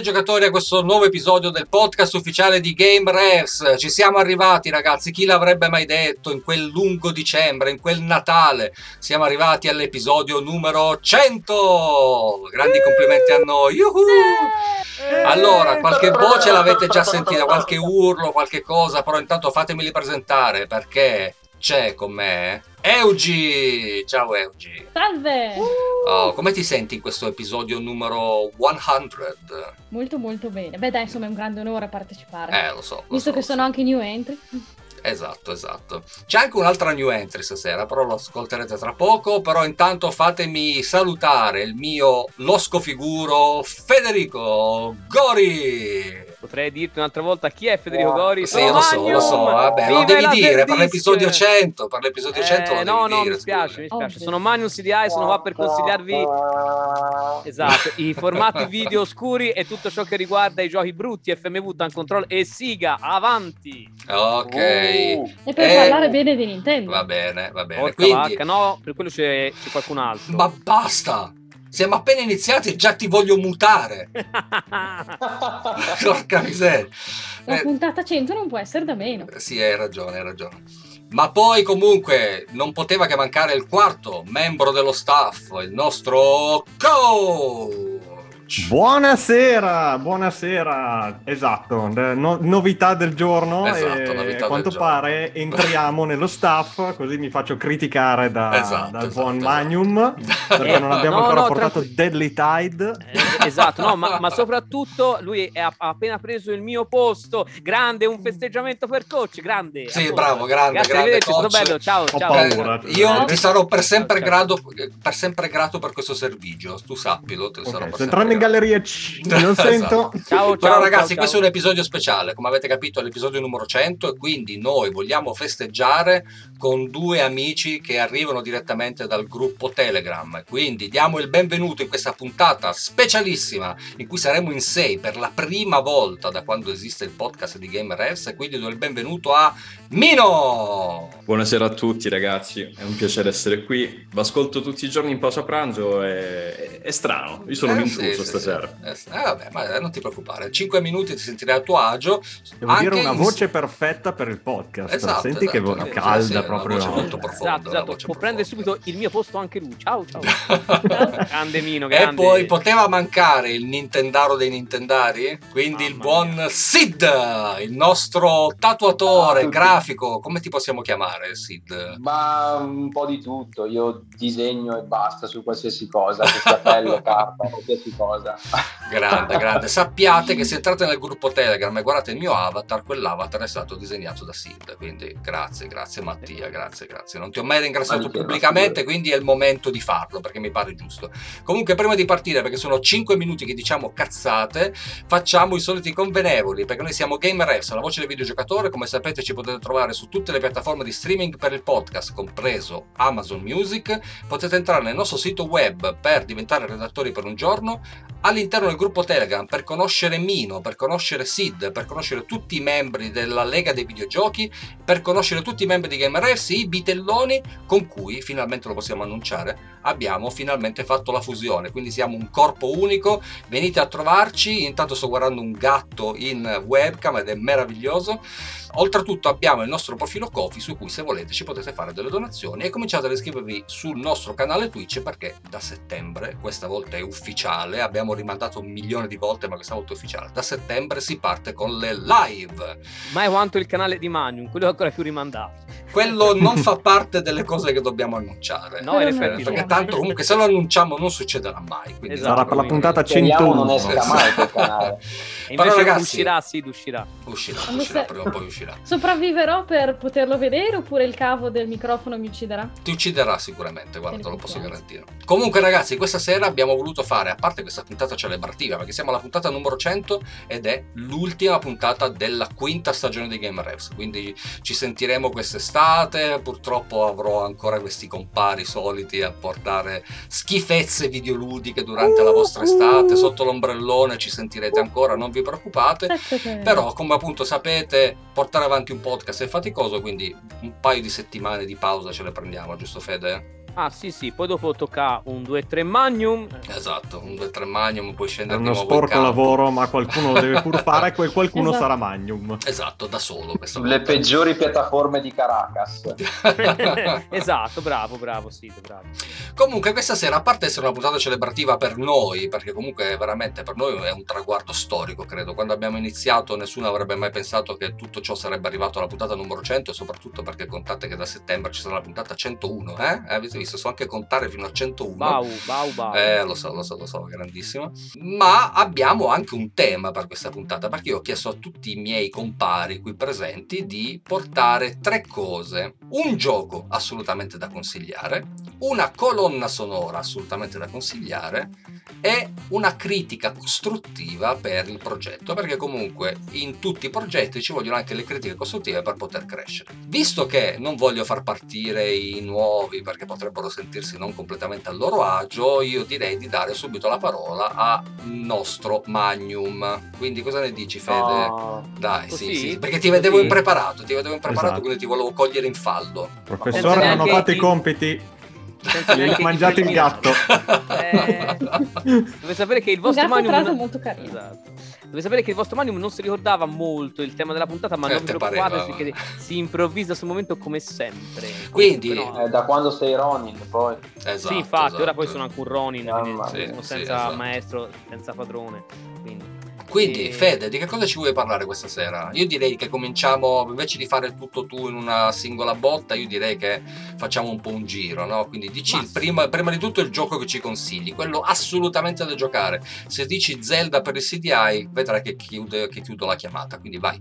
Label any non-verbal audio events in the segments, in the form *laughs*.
tutti i videogiocatori a questo nuovo episodio del podcast ufficiale di Game Refs. Ci siamo arrivati ragazzi, chi l'avrebbe mai detto in quel lungo dicembre, in quel Natale. Siamo arrivati all'episodio numero 100. Grandi complimenti a noi. Yuhu! Allora, qualche voce l'avete già sentita, qualche urlo, qualche cosa, però intanto fatemeli presentare perché c'è con me Eugi! Ciao Eugi! Salve! Oh, come ti senti in questo episodio numero 100? Molto molto bene. Beh dai, insomma è un grande onore partecipare. Eh, lo so. Lo Visto so, che sono so. anche new entry. Esatto, esatto. C'è anche un'altra new entry stasera, però lo ascolterete tra poco. Però intanto fatemi salutare il mio losco figuro Federico Gori. Potrei dirti un'altra volta chi è Federico Gori? Sì, lo so, lo so, vabbè, lo Viva devi dire per l'episodio 100, per l'episodio 100 lo Eh, devi no, no, dire, mi spiace, mi spiace. Sono Magnus CDI, sono qua per consigliarvi esatto, i formati *laughs* video oscuri e tutto ciò che riguarda i giochi brutti, FMV, Tank Control e Siga. Avanti! Ok. E per Eh, parlare bene di Nintendo. Va bene, va bene. Porca Quindi, vacca, no, per quello c'è, c'è qualcun altro. ma basta! Siamo appena iniziati e già ti voglio mutare. *laughs* Porca miseria. La Eh, puntata 100 non può essere da meno. Sì, hai ragione, hai ragione. Ma poi comunque non poteva che mancare il quarto membro dello staff, il nostro coach. Buonasera, buonasera, esatto, no- novità del giorno Esatto, e novità a quanto giorno. pare entriamo nello staff così mi faccio criticare da- Esatto, dal esatto, buon esatto. Magnum perché non *laughs* abbiamo No, ancora no, portato tranqu- Deadly Tide. Eh, esatto, no, ma, ma soprattutto lui è- ha appena preso il mio posto. Grande, un festeggiamento per coach, grande. Sì, Allora, bravo, grande, Grazie, grande coach. bello. Ciao, Ho ciao. paura. Eh, io ti sarò per sempre, Ciao, grado, per sempre grato per questo servigio, tu sappilo. Te lo sarò Ok, per sempre Non *laughs* Esatto. sento. Ciao, ciao. Però ragazzi, ciao. questo è un episodio speciale, come avete capito è l'episodio numero 100 e quindi noi vogliamo festeggiare con due amici che arrivano direttamente dal gruppo Telegram. Quindi diamo il benvenuto in questa puntata specialissima in cui saremo in 6 per la prima volta da quando esiste il podcast di GamerFs e quindi do il benvenuto a Mino! Buonasera a tutti ragazzi, è un piacere essere qui. Vi ascolto tutti i giorni in pausa pranzo e è strano. Io sono un Eh, intruso sì, sì, stasera. sì. Eh, vabbè, ma non ti preoccupare, 5 minuti ti sentirai a tuo agio. Devo Anche dire una in- voce perfetta per il podcast. Esatto, Senti che esatto, vo- sì, calda sì, sì, una proprio. voce molto profonda. Esatto, esatto. voce Può prendere profonda. subito il mio posto anche lui. Ciao, ciao. *laughs* grande Mino, E grande. poi poteva mancare il Nintendaro dei Nintendari, quindi il Mamma buon Sid, il nostro tatuatore Ciao a tutti. grafico, come ti possiamo chiamare Sid? Ma un po' di tutto, io disegno e basta su qualsiasi cosa, su pelle, *laughs* carta, qualsiasi cosa. *laughs* Grande, grande. Sappiate che se entrate nel gruppo Telegram e guardate il mio avatar, quell'avatar è stato disegnato da Sid, quindi grazie, grazie Mattia, grazie, grazie. Non ti ho mai ringraziato che, pubblicamente, quindi è il momento di farlo perché mi pare giusto. Comunque prima di partire, perché sono 5 minuti che diciamo cazzate, facciamo i soliti convenevoli, perché noi siamo GamerX, la voce del videogiocatore, come sapete ci potete trovare su tutte le piattaforme di streaming per il podcast, compreso Amazon Music, potete entrare nel nostro sito web per diventare redattori per un giorno, all'interno del gruppo Telegram per conoscere Mino, per conoscere Sid, per conoscere tutti i membri della Lega dei Videogiochi, per conoscere tutti i membri di GamerX, i bitelloni con cui, finalmente lo possiamo annunciare, abbiamo finalmente fatto la fusione, quindi siamo un corpo unico, venite a trovarci, intanto sto guardando un gatto in webcam ed è meraviglioso. Oltretutto abbiamo il nostro profilo Kofi su cui se volete ci potete fare delle donazioni. E cominciate ad iscrivervi sul nostro canale Twitch perché da settembre, questa volta è ufficiale, abbiamo rimandato un milione di volte ma questa volta è ufficiale, da settembre si parte con le live. Mai quanto il canale di Magnum, quello è ancora più rimandato. Quello non fa parte delle cose che dobbiamo annunciare. No, in effetti perché no. tanto comunque se lo annunciamo non succederà mai. Quindi Esatto. Sarà per la puntata Speriamo 101. non esca mai quel canale. *laughs* Però, invece ragazzi- uscirà, sì, uscirà. Uscirà, uscirà, se- prima o poi uscirà. Sopravviverò per poterlo vedere oppure il cavo del microfono mi ucciderà? Ti ucciderà sicuramente, guarda, te lo posso garantire. Comunque, ragazzi, questa sera abbiamo voluto fare, a parte questa puntata celebrativa, perché siamo alla puntata numero 100 ed è l'ultima puntata della quinta stagione di Game Refs. Quindi ci sentiremo quest'estate. Purtroppo avrò ancora questi compari soliti a portare schifezze videoludiche durante la vostra estate. Sotto l'ombrellone ci sentirete ancora, non vi preoccupate. Aspetta, Però, come appunto sapete, portare avanti un podcast è faticoso, quindi un paio di settimane di pausa ce le prendiamo, giusto Fede? Ah sì sì, poi dopo tocca un 2-3 Magnum. Esatto, un 2-3 Magnum, puoi È scendere di uno sporco lavoro, ma qualcuno lo deve pur fare e quel qualcuno Esatto. sarà Magnum. Esatto, da solo. volta. peggiori piattaforme di Caracas. *laughs* esatto, bravo, bravo, sì, bravo. Comunque questa sera, a parte essere una puntata celebrativa per noi, perché comunque veramente per noi è un traguardo storico, credo. Quando abbiamo iniziato nessuno avrebbe mai pensato che tutto ciò sarebbe arrivato alla puntata numero 100 e soprattutto perché contate che da settembre ci sarà la puntata 101, eh? Avete visto? So anche contare fino a 101. Bau, bau, bau. Eh, lo so, lo so, lo so, grandissimo. Ma abbiamo anche un tema per questa puntata, perché io ho chiesto a tutti i miei compari qui presenti di portare tre cose. Un gioco assolutamente da consigliare, una colonna sonora assolutamente da consigliare e una critica costruttiva per il progetto, perché comunque in tutti i progetti ci vogliono anche le critiche costruttive per poter crescere. Visto che non voglio far partire i nuovi perché potrebbero sentirsi non completamente a loro agio, io direi di dare subito la parola a nostro Magnum. Quindi cosa ne dici Fede? No. Dai, Così? sì, sì, perché ti vedevo Così? impreparato, ti vedevo impreparato, Esatto. quindi ti volevo cogliere in fallo. Professore, non ho fatto i compiti, gli mangiato il gatto. Eh, *laughs* dovete sapere che il vostro gatto l'altro non- molto carino. Esatto. Dovete sapere che il vostro Magnum non si ricordava molto il tema della puntata, ma Eh, non vi te preoccupate pareva, perché si improvvisa sul momento come sempre. Quindi- Comunque, no, Eh, da quando sei Ronin, poi. Esatto, sì, infatti, ora esatto. poi sono anche un Ronin, sono Sì, senza sì, esatto. maestro, senza padrone. Quindi. Quindi, Fede, di che cosa ci vuoi parlare questa sera? Io direi che cominciamo, invece di fare tutto tu in una singola botta, io direi che facciamo un po' un giro, no? Quindi dici il prima, prima di tutto il gioco che ci consigli, quello assolutamente da giocare. Se dici Zelda per il CDI, vedrai che, chiude- che chiudo la chiamata, quindi vai.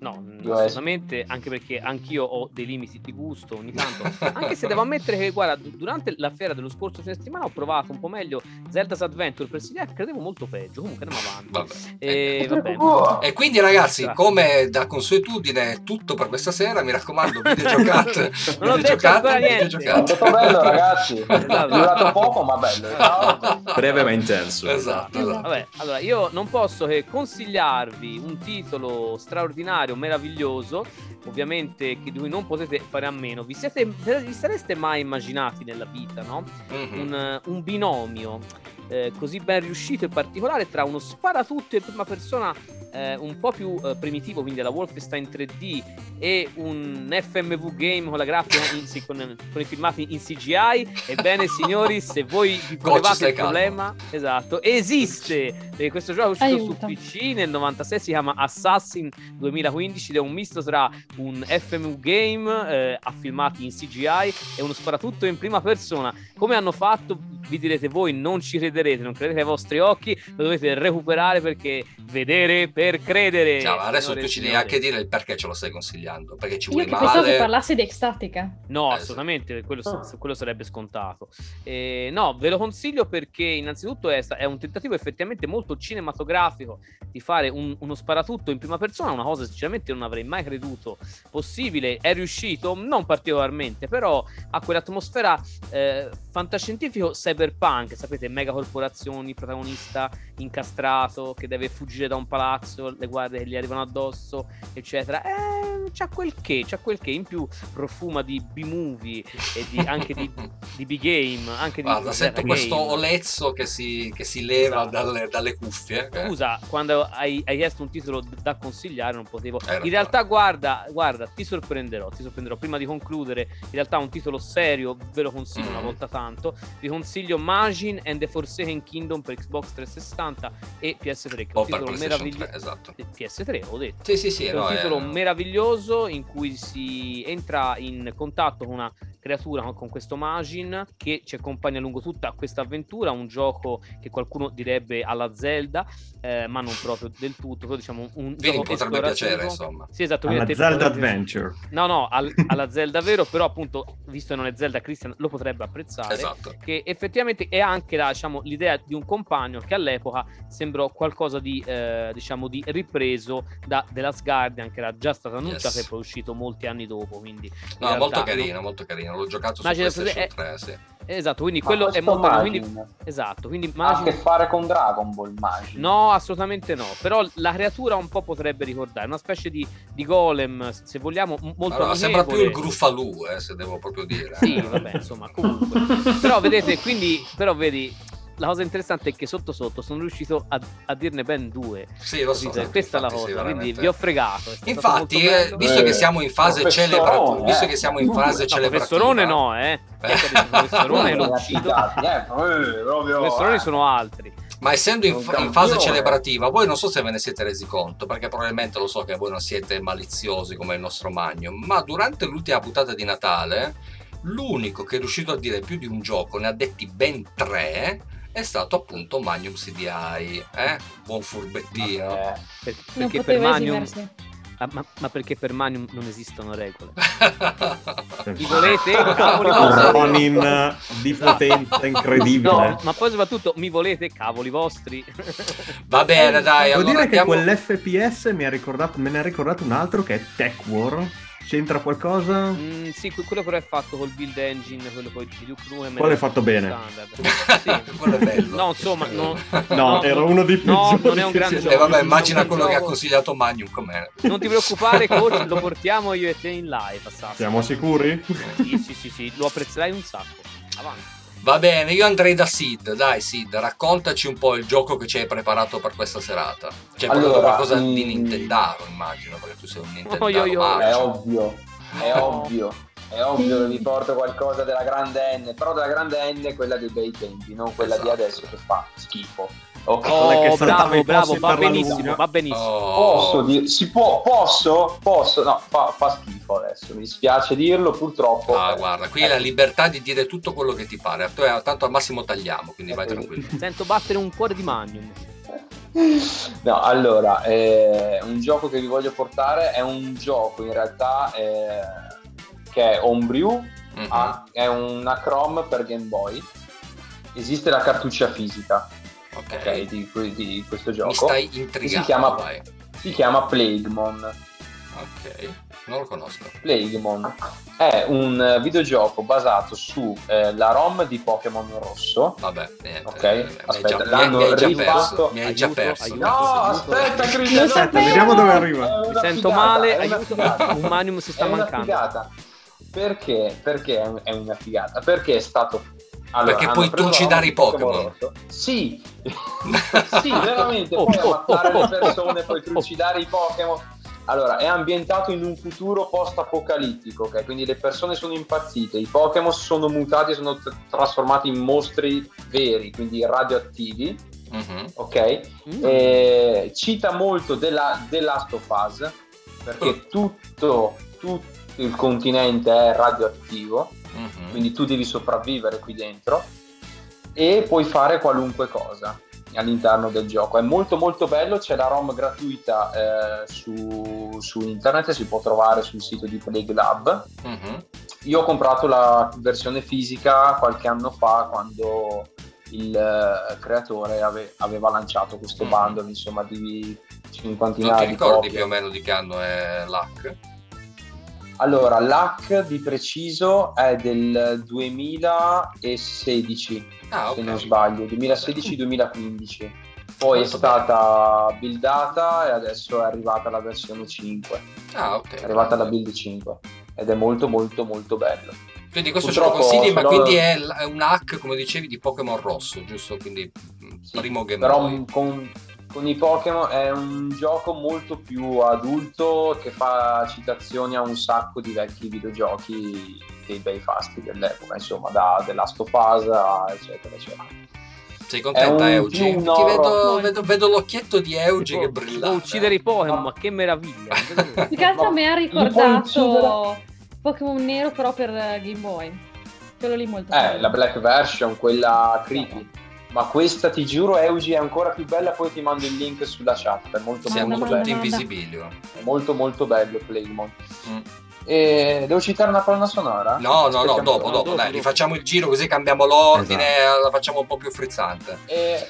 No, Io assolutamente, anche perché anch'io ho dei limiti di gusto ogni tanto. *laughs* anche se devo ammettere che, guarda, du- durante la fiera dello scorso fine settimana ho provato un po' meglio Zelda's Adventure per CDI, credevo molto peggio. Comunque andiamo avanti. Vabbè. E, vabbè. Oh, E quindi ragazzi, come da consuetudine è tutto per questa sera, mi raccomando, videogiocate, *laughs* Non ho detto ancora videogiocate, niente. è videogiocate. stato bello, ragazzi. *laughs* È Esatto. durato poco, ma bello. Ciao. Breve ma intenso. Esatto, esatto. Vabbè, allora io non posso che consigliarvi un titolo straordinario, meraviglioso, ovviamente che di cui non potete fare a meno. Vi, siete, vi sareste mai immaginati nella vita, no? Mhm. un, un binomio eh, così ben riuscito e particolare tra uno sparatutto in prima persona eh, un po' più eh, primitivo, quindi la Wolfenstein 3D e un FMV game con la grafica in- con, con i filmati in CGI. Ebbene, *laughs* signori, se voi vi ponevate il problema, esatto, esiste perché questo gioco è uscito Aiuto. su PC nel 96, si chiama Assassin 2015 ed è un misto tra un FMV game eh, a filmati in CGI e uno sparatutto in prima persona. Come hanno fatto? Vi direte voi, non ci crederete, non credete ai vostri occhi, lo dovete recuperare perché vedere per credere. Ciao, adesso tu ci devi anche dire il perché ce lo stai consigliando, perché ci Io vuoi che pensavo che male. parlassi di Ecstatica. No, Eh, assolutamente, quello, Oh. quello sarebbe scontato. Eh, no, ve lo consiglio perché innanzitutto è, è un tentativo effettivamente molto cinematografico di fare un- uno sparatutto in prima persona, una cosa che sinceramente non avrei mai creduto possibile. È riuscito, non particolarmente, però ha quell'atmosfera eh, fantascientifico cyberpunk, sapete, megacorporazioni, protagonista incastrato che deve fuggire da un palazzo, le guardie che gli arrivano addosso, eccetera. Eh, c'ha quel che, c'ha quel che in più profuma di B-movie e di, anche di, di B-game, anche di Guarda, sento game. questo olezzo che si, che si leva Esatto. dalle, dalle cuffie. eh. Scusa, quando hai, hai chiesto un titolo da consigliare, non potevo. Ragione. In realtà, guarda, guarda, ti sorprenderò. Ti sorprenderò. Prima di concludere, in realtà, un titolo serio, ve lo consiglio una Mm. volta tanto. Vi consiglio Magin and the Forsaken Kingdom per Xbox 360 e PS3. Che è un per titolo meraviglioso. 3, esatto. PS3, ho detto. Sì, sì, sì. è no, un è- titolo meraviglioso in cui si entra in contatto con una creatura, con- questo Magin che ci accompagna lungo tutta questa avventura, un gioco che qualcuno direbbe alla Zelda, eh, ma non *laughs* proprio del tutto, però diciamo un Quindi gioco potrebbe piacere, insomma. Sì, esatto, Alla Zelda. Adventure. No, no, al- *laughs* alla Zelda vero, però appunto, visto che non è Zelda, Christian lo potrebbe apprezzare Esatto. che effettivamente è anche la, diciamo, l'idea di un compagno che all'epoca sembrò qualcosa di, eh, diciamo, di ripreso da The Last Guardian che era già stato annunciato Yes. e poi uscito molti anni dopo quindi in No, realtà molto carino, molto carino. L'ho giocato su Immagina se- PlayStation è- 3, sì. Esatto, quindi Ma quello è molto... Quindi, esatto, quindi ha a che fare con Dragon Ball, Majin. No, assolutamente no. Però la creatura un po' potrebbe ricordare una specie di, di golem, se vogliamo, molto Allora, sembra più il Gruffalù, eh, se devo proprio dire. Sì, vabbè, insomma, comunque. però vedete, quindi, però vedi, la cosa interessante è che sotto sotto sono riuscito a, a dirne ben due. Sì, lo so. Capite? Questa è la cosa, sì, quindi vi ho fregato. Infatti, eh, visto che siamo in fase celebrativa, visto eh. che siamo in fase No, celebrativa, professorone no, eh. Professorone *laughs* lo uccido. Professoroni eh. sono altri. Ma essendo in, in fase celebrativa, voi non so se ve ne siete resi conto, perché probabilmente lo so che voi non siete maliziosi come il nostro Magnum, ma durante l'ultima puntata di Natale, l'unico che è riuscito a dire più di un gioco, ne ha detti ben tre, è stato appunto Magnum CDI, eh? Buon furbettino. Eh, Per- Non perché per Magnum, ah, ma, ma perché per Magnum non esistono regole. *laughs* Li volete? Cavoli vostri. Ronin di potenza incredibile. No, ma poi soprattutto mi volete cavoli vostri. *laughs* Va bene, dai, Devo allora dire che andiamo... quell'FPS mi ha ricordato, me ne ha ricordato un altro che è Tech War. C'entra qualcosa? Mm, sì, que- quello però è fatto col build engine, quello poi di Duke Nukem. Quello è fatto bene. Standard. *laughs* Sì. Quello è bello. No, insomma, no, No, No, era uno dei più no, non è un che gran sia- E gioco. vabbè, immagina quello che ha gioco. consigliato Magnum com'è. Non ti preoccupare, *laughs* coach, lo portiamo io e te in live. Assassin. Siamo sicuri? Sì, sì, sì, sì, lo apprezzerai un sacco. Avanti. Va bene, io andrei da Sid. Dai, Sid, raccontaci un po' il gioco che ci hai preparato per questa serata. C'è Allora, portato qualcosa mm, di Nintendaro, immagino, perché tu sei un *laughs* Nintendaro. Oh, io, io. è ovvio, è ovvio. È ovvio che vi porto qualcosa della grande N, però della grande N è quella dei bei tempi, non quella di Esatto. adesso che fa schifo. Oh, saltava bravo, bravo, va benissimo, va benissimo. Oh. Posso dire, si può, posso, posso, no, fa, fa schifo adesso, mi dispiace dirlo, purtroppo. Ah, guarda, qui hai la libertà di dire tutto quello che ti pare. Te, tanto al massimo tagliamo, quindi vai tranquillo. Sento battere un cuore di Magnum. No, allora, eh, un gioco che vi voglio portare è un gioco in realtà eh, che è Homebrew, Mhm. ha- è una Chrome per Game Boy. Esiste la cartuccia fisica Ok. ok, di, di questo Mi gioco. stai si intrigando, chiama, vai. si chiama Plaguemon. Ok, non lo conosco. Plaguemon è un eh, videogioco basato sulla ROM di Pokémon Rosso. Vabbè, niente. Ok, eh, mi hai aspetta, già, mi l'hanno mi hai già rifatto. perso. Mi hai già Aiuto, perso. aiuto. No, Aiuto. aspetta, Lo no! Vediamo dove arriva. Mi sento figata, male, aiuto. Un Magnum si sta mancando. figata. Perché? Perché è una figata? Perché è stato. Allora, Perché puoi preso trucidare la i Pokémon. Sì, *laughs* sì, veramente. Oh, puoi oh, ammazzare oh, le persone, puoi trucidare i Pokémon. Allora, è ambientato in un futuro post-apocalittico, ok? Quindi le persone sono impazzite, i Pokémon sono mutati, sono t- trasformati in mostri veri, quindi radioattivi, Mhm. ok? Mm. Eh, cita molto della, The Last of Us Oh. perché tutto, tutto il continente è radioattivo Mhm. quindi tu devi sopravvivere qui dentro e puoi fare qualunque cosa all'interno del gioco è molto molto bello c'è la ROM gratuita eh, su, su internet si può trovare sul sito di Plague Lab Mhm. io ho comprato la versione fisica qualche anno fa quando il eh, creatore ave- aveva lanciato questo Mhm. bundle insomma di Non cinquantina ti di ricordi copie. più o meno di che anno è l'hack? Allora, l'hack di preciso è del 2016, Ah, se ok. non sbaglio, 2016-2015. Poi Molto è stata buildata e adesso è arrivata la versione 5. Ah, ok. È arrivata la build 5 ed è molto molto molto bello. Quindi questo ce lo Purtroppo consigli, ma l'ho- quindi è, un hack, come dicevi, di Pokémon rosso, giusto? Quindi mm, Sì, primo Game Però con, con i Pokémon è un gioco molto più adulto che fa citazioni a un sacco di vecchi videogiochi dei bei fasti dell'epoca, insomma, da The Last of Us a eccetera eccetera. Sei contenta, Eugi? Ti vedo, vedo, vedo l'occhietto di Eugi Tipo, che brilla. uccidere i Pokémon, ma che meraviglia. *laughs* Più che altro Ma- mi ha ricordato Pokémon Nero però per Game Boy. Quello lì molto Eh, bello. la Black Version, quella creepy. Ma questa ti giuro, Eugi, è ancora più bella. Poi ti mando il link sulla chat. È molto, Siamo molto, bello. manda. invisibili. oh. È molto, molto bello Playmon. Mm. E devo citare una colonna sonora? No, no, no, dopo, dopo, dopo, dai, rifacciamo il giro così cambiamo l'ordine, la facciamo un po' più frizzante. E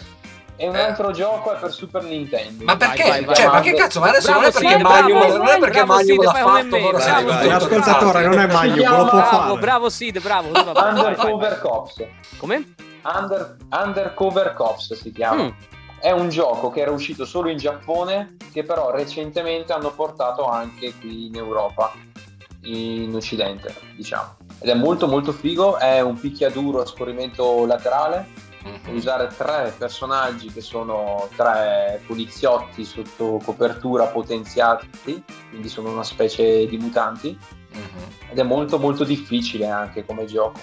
E un Eh. altro gioco è per Super Nintendo. Ma perché? vai, vai. Cioè, ma Chiamando- che cazzo? Ma adesso Bravo, non è perché Sid, Magnum, bravo, non è perché Sid, l'ha fatto, Sid. tutti L'ascoltatore non è non lo può Bravo, fare. bravo Sid, bravo. Vai, vai, vai, vai. Undercover Cops. Come? Under- Undercover Cops si chiama. Mm. È un gioco che era uscito solo in Giappone, che però recentemente hanno portato anche qui in Europa, in Occidente, diciamo. Ed è molto molto figo, è un picchiaduro a scorrimento laterale, Mhm. puoi usare tre personaggi che sono tre poliziotti sotto copertura potenziati, quindi sono una specie di mutanti, Mhm. ed è molto molto difficile anche come gioco,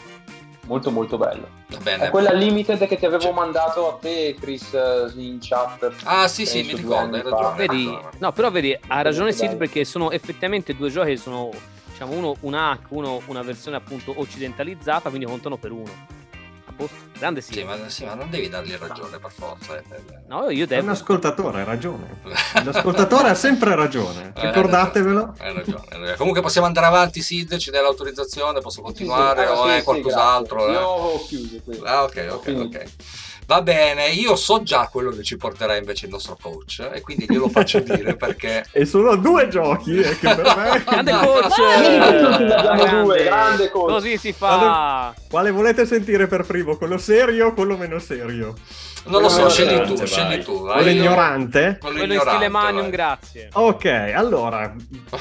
molto molto bello. Va È bene. quella limited che ti avevo Cioè- mandato a te, Chris, eh, in chat. Ah, sì, sì, mi ricordo, hai ragione. Vedi, no, però vedi, ha ragione Sid perché sono effettivamente due giochi che sono, diciamo, uno un hack, uno una versione appunto occidentalizzata, quindi contano per uno. Posto. Grande Sid. Sì ma, sì, ma non devi dargli ragione per forza. eh. No, io È un devo. ascoltatore, hai ragione. *laughs* L'ascoltatore ha sempre ragione. Eh, Ricordatevelo. Hai ragione, hai ragione. Comunque possiamo andare avanti, Sid, ci dai l'autorizzazione, posso continuare Sì, sì. Ah, o sì, è sì, qualcos'altro? grazie. eh? Io ho chiuso qui. Ah, ok, ok, ok. Va bene, io so già quello che ci porterà invece il nostro coach e quindi glielo faccio dire perché *laughs* E sono due giochi eh, che per me... *laughs* Grande coach! Grande. due, grande coach. Così si fa. Quale volete sentire per primo? Quello serio o quello meno serio? Non lo so, scegli tu, vai. tu. vai. Quello ignorante? Quello Quello in stile vai. grazie. Ok, allora,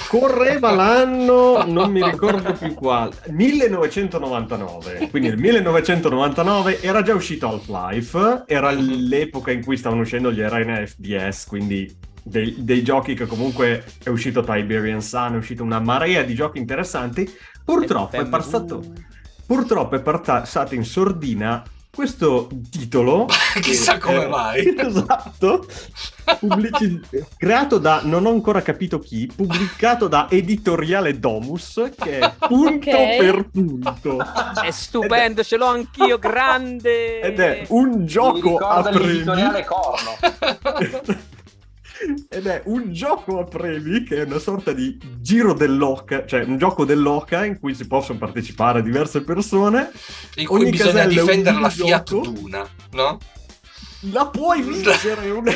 correva l'anno, non mi ricordo più quale, 1999, quindi nel 1999 era già uscito Half-Life, era l'epoca in cui stavano uscendo gli in FDS, quindi dei, dei giochi che comunque è uscito Tiberian Sun, è uscita una marea di giochi interessanti, purtroppo è passato, purtroppo è passato in sordina questo titolo *laughs* Chissà che come è- mai. *laughs* esatto pubblici- creato da non ho ancora capito chi pubblicato da editoriale Domus che è *laughs* punto Ok. per punto È stupendo, ce l'ho anch'io, grande. ed è un gioco a ricorda premi l'editoriale Corno. Ed è un gioco a premi che è una sorta di giro dell'oca cioè un gioco dell'oca in cui si possono partecipare diverse persone In cui Ogni bisogna un difendere la Fiat videogioco. Duna, no? la puoi *laughs* vincere una,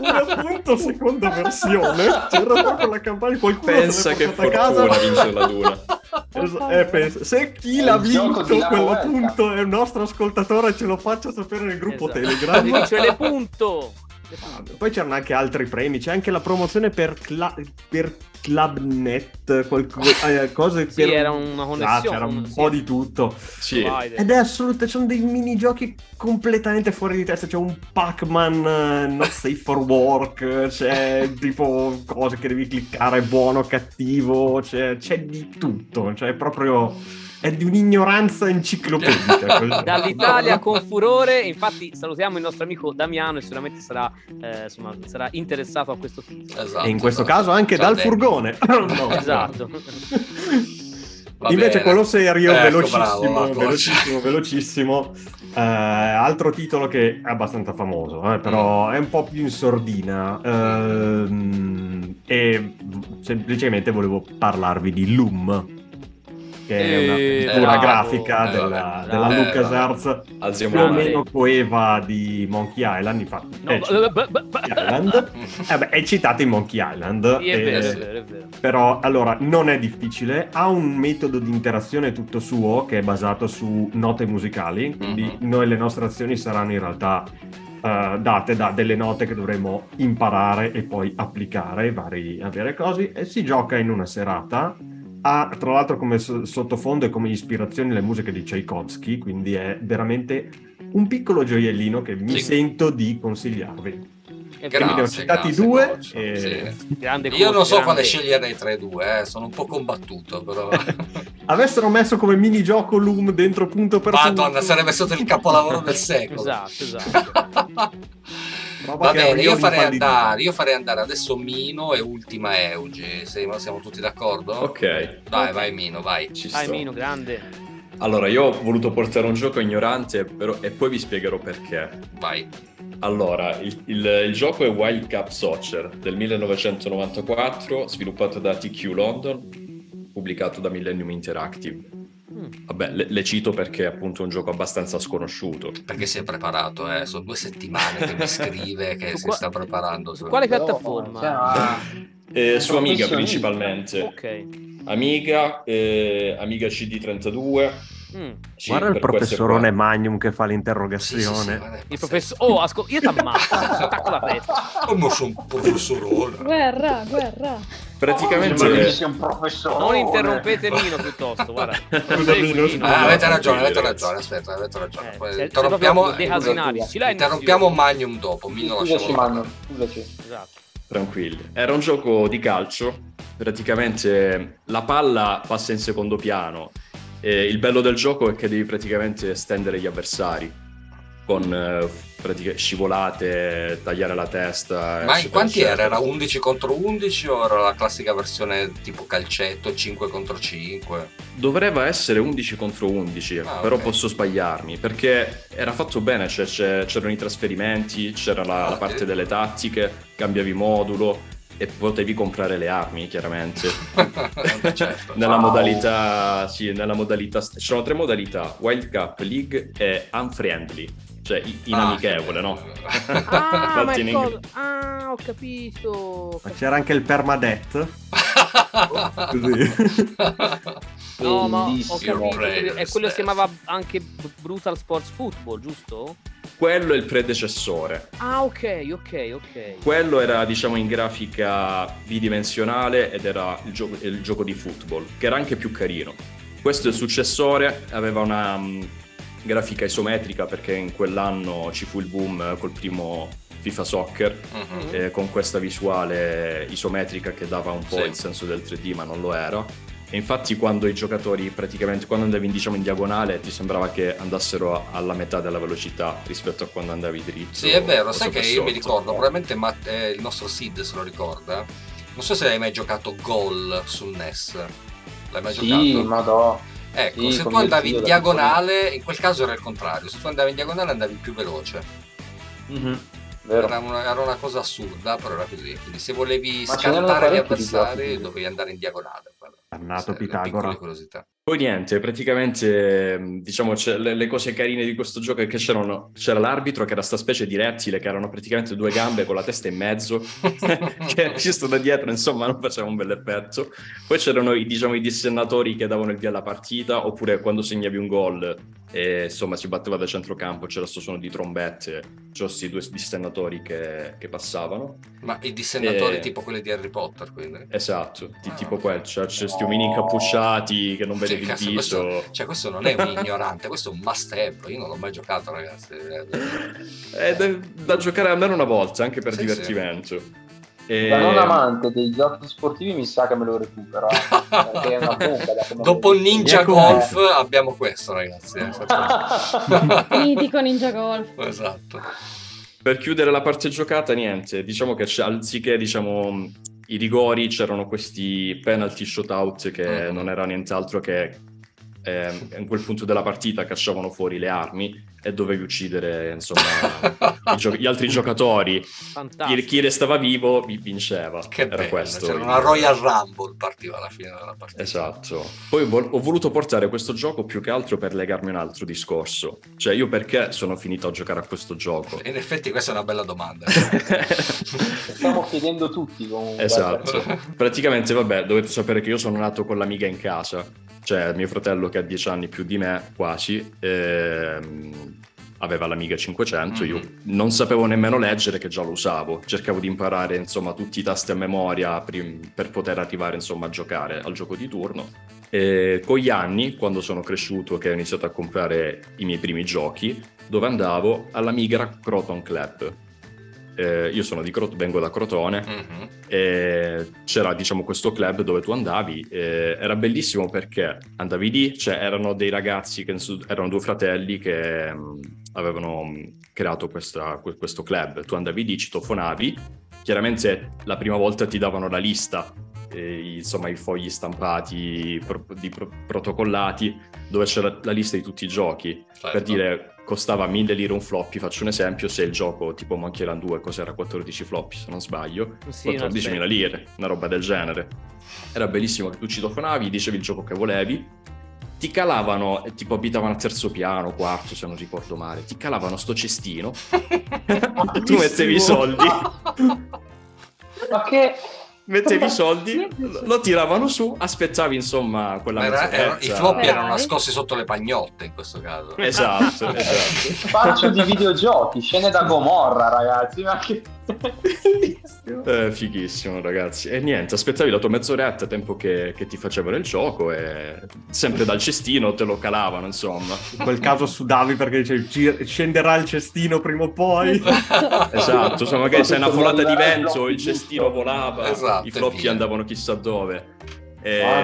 una appunto seconda versione c'era proprio la campagna qualcuno Pensa che a fortuna casa vincere la Duna. *laughs* Es- eh, penso. Se chi È l'ha gioco vinto di la quello Vuelta. punto è un nostro ascoltatore, ce lo faccia sapere nel gruppo Esatto. Telegram. Vincere le punto. Poi c'erano anche altri premi, c'è anche la promozione per, Cla- per Clubnet, qualcosa, eh, cose Sì, per... era una Ah, connessione. c'era un sì. po' di tutto. Sì. Ed è assolutamente, sono dei minigiochi completamente fuori di testa. C'è un Pac-Man eh, not safe for work, c'è tipo cose che devi cliccare, buono, cattivo, c'è, c'è di tutto. Cioè, è proprio. È di un'ignoranza enciclopedica. *laughs* Dall'Italia con furore, infatti salutiamo il nostro amico Damiano e sicuramente sarà, eh, insomma, sarà interessato a questo titolo. Esatto, E in questo esatto. caso anche dal Salve. furgone. *laughs* No. Esatto. Va Invece bene. quello serio, Ecco, velocissimo, bravo, velocissimo, velocissimo. Eh, altro titolo che è abbastanza famoso, eh, Mm. però è un po' più in sordina. ehm, e semplicemente volevo parlarvi di Loom, che è una Eh, figura bravo. grafica Eh, della, vabbè. della Eh, LucasArts, alziamo più o la mano. meno coeva di Monkey Island. Infatti, No, è, Monkey Island. Eh beh, è citato in Monkey Island. Sì, è e- vero, sì. è vero, è vero. però allora non è difficile, ha un metodo di interazione tutto suo che è basato su note musicali, quindi Mhm. noi le nostre azioni saranno in realtà eh, date da delle note che dovremo imparare e poi applicare vari, a varie cose e si gioca in una serata. Ha tra l'altro come so- sottofondo e come ispirazione le musiche di Tchaikovsky, quindi è veramente un piccolo gioiellino che mi Sì. sento di consigliarvi. Quindi ne ho Grazie, citati grazie, due e- Sì. grande Io non so quale grande- scegliere tra i due, eh, sono un po' combattuto, però. *laughs* Avessero messo come minigioco Loom dentro punto per Madonna, punto. sarebbe stato il capolavoro del secolo. Esatto, esatto. *laughs* Va bene, io farei, andare, io farei andare adesso Mino e ultima Eugi. Siamo, siamo tutti d'accordo? Ok, Vai, vai Mino, vai. ci Dai, sto. Mino, grande. Allora, io ho voluto portare un gioco ignorante però, e poi vi spiegherò perché. Vai. Allora, il, il- il gioco è Wild Cup Soccer del 1994, sviluppato da TQ London, pubblicato da Millennium Interactive. Mm. Vabbè, le, le cito perché è appunto un gioco abbastanza sconosciuto. Perché si è preparato, eh? sono due settimane che mi *laughs* scrive che si qua- sta preparando. Su quale piattaforma? cioè, Eh, su Amiga principalmente. Ok. Amiga, eh, Amiga CD32. Mm. Sì, Guarda il professorone. Magnum che fa Sì, sì, sì, l'interrogazione. è professore... Oh, ascol- io ti ammazzo, *laughs* attacco la testa. Come sono un professorone. Guerra, guerra. Praticamente... sia un professore. Non interrompete Lino piuttosto, guarda. *laughs* Lino. Ah, avete ragione, avete ragione, aspetta, avete ragione. Eh, sei interrompiamo, interrompiamo Magnum dopo, mi non Scusaci, lasciamo Manu, scusaci. Esatto. Tranquilli. Era un gioco di calcio, praticamente la palla passa in secondo piano e il bello del gioco è che devi praticamente stendere gli avversari con eh, pratica- scivolate, tagliare la testa. Ma in quanti era? Era 11 contro 11 o era la classica versione tipo calcetto 5 contro 5? Dovrebbe essere 11 contro 11, Ah, però ok. posso sbagliarmi perché era fatto bene, cioè, c'erano i trasferimenti, c'era la, Ah, la parte delle tattiche, cambiavi modulo e potevi comprare le armi, chiaramente. *laughs* certo. Nella Wow. modalità, sì, nella modalità, ci sono tre modalità, Wild Cup, League e Unfriendly, cioè i- inamichevole, Ah, no? *laughs* Ah, ma in inglese- Ah, ho capito. Ma c'era anche il permadeath. Così. *laughs* No, ma ho capito. È quello si chiamava anche Brutal Sports Football, giusto? Quello è il predecessore. Ah, ok, ok, ok. Quello era, diciamo, in grafica bidimensionale ed era il gioco, il gioco di football, che era anche più carino. Questo è il successore, aveva una mm, grafica isometrica perché in quell'anno ci fu il boom col primo FIFA Soccer, Mhm. eh, con questa visuale isometrica che dava un po' Sì. il senso del 3D, ma non lo era. E infatti quando i giocatori praticamente quando andavi in, diciamo, in diagonale ti sembrava che andassero alla metà della velocità rispetto a quando andavi dritto. Sì, è vero, sai che io mi ricordo, probabilmente Matt- eh, il nostro Sid se lo ricorda. Non so se hai mai giocato Goal sul NES. L'hai mai Sì, giocato? madò. Ecco, sì, se tu andavi in diagonale, in quel caso era il contrario, se tu andavi in diagonale andavi più veloce. Mhm. Vero. Era una, era una cosa assurda, però era così. Quindi se volevi Ma scantare gli avversari dovevi andare in diagonale. Dannato Queste, le Pitagora. curiosità. Poi niente, praticamente mh, diciamo le, le cose carine di questo gioco è che c'erano, c'era l'arbitro che era sta specie di rettile che erano praticamente due gambe con la testa in mezzo *laughs* che visto da dietro insomma non faceva un bel effetto. Poi c'erano i, diciamo, i dissennatori che davano il via alla partita oppure quando segnavi un gol e insomma si batteva da centrocampo c'era sto suono di trombette, c'erano questi due dissennatori che, che passavano. Ma i dissennatori Eh. tipo quelli di Harry Potter, quindi. Esatto, di- Ah, tipo quel, cioè, c'è questi omini incappucciati che non Sì, vedevi il cazzo, viso. questo, cioè, questo non è un ignorante, questo è un must have. Io non l'ho mai giocato, ragazzi. È da, da giocare almeno una volta, anche per Sì, divertimento. E- Da non amante dei giochi sportivi mi sa che me lo recupero. *laughs* perché è una bomba. Dopo Ninja. Golf abbiamo questo, ragazzi. eh, Mitico *laughs* Ninja Golf. esatto. Per chiudere la parte giocata, niente, diciamo che c'è- anziché diciamo, i rigori c'erano questi penalty shootout che Mhm. non era nient'altro che eh, in quel punto della partita cacciavano fuori le armi e dovevi uccidere insomma *laughs* gio- gli altri giocatori. Chi, chi restava vivo vi- vinceva. Che era bello. questo. C'era una Royal Rumble partiva alla fine della partita. Esatto. Poi vol- ho voluto portare questo gioco più che altro per legarmi a un altro discorso. Cioè, io perché sono finito a giocare a questo gioco? In effetti questa è una bella domanda. *laughs* Stiamo chiedendo tutti comunque. esatto. Praticamente, vabbè, dovete sapere che io sono nato con l'amiga in casa. Cioè, mio fratello che ha 10 anni più di me, quasi, ehm, aveva l'amiga 500. Io Mhm. non sapevo nemmeno leggere che già lo usavo. Cercavo di imparare, insomma, tutti i tasti a memoria prim- per poter arrivare, insomma, a giocare al gioco di turno. E con gli anni, quando sono cresciuto, che ho iniziato a comprare i miei primi giochi, dove andavo all'Amiga Croton Club. Eh, io sono di Crot- vengo da Crotone Mhm. e c'era diciamo questo club dove tu andavi e era bellissimo perché andavi lì, cioè erano dei ragazzi che erano due fratelli che mh, avevano mh, creato questa- que- questo club, tu andavi lì, citofonavi, chiaramente la prima volta ti davano la lista, eh, insomma i fogli stampati, pro- di pro- protocollati, dove c'era la lista di tutti i giochi, Certo. per dire costava 1000 lire un floppy, faccio un esempio, se il gioco tipo Monkey Island 2 cos'era? 14 floppy se non sbaglio, Sì, una 14.000 lire, una roba del genere. Era bellissimo che tu citofonavi, dicevi il gioco che volevi ti calavano, eh, tipo abitavano al terzo piano, quarto se non ricordo male, ti calavano sto cestino, *laughs* *laughs* tu mettevi i soldi, Ma che... mettevi i *laughs* soldi, lo, tiravano su, aspettavi insomma quella Era- era- I Dai. erano nascosti sotto le pagnotte in questo caso. Esatto, *laughs* esatto. Spaccio di videogiochi, scene da Gomorra, ragazzi. Ma che... *laughs* Eh, fighissimo ragazzi e niente aspettavi la tua mezz'oretta tempo che, che ti facevano il gioco e sempre dal cestino te lo calavano insomma In quel caso sudavi perché dicevi "Ci- scenderà il cestino prima o poi. esatto insomma magari sei una folata di vento il cestino volava Esatto, i e flocchi via. andavano chissà dove e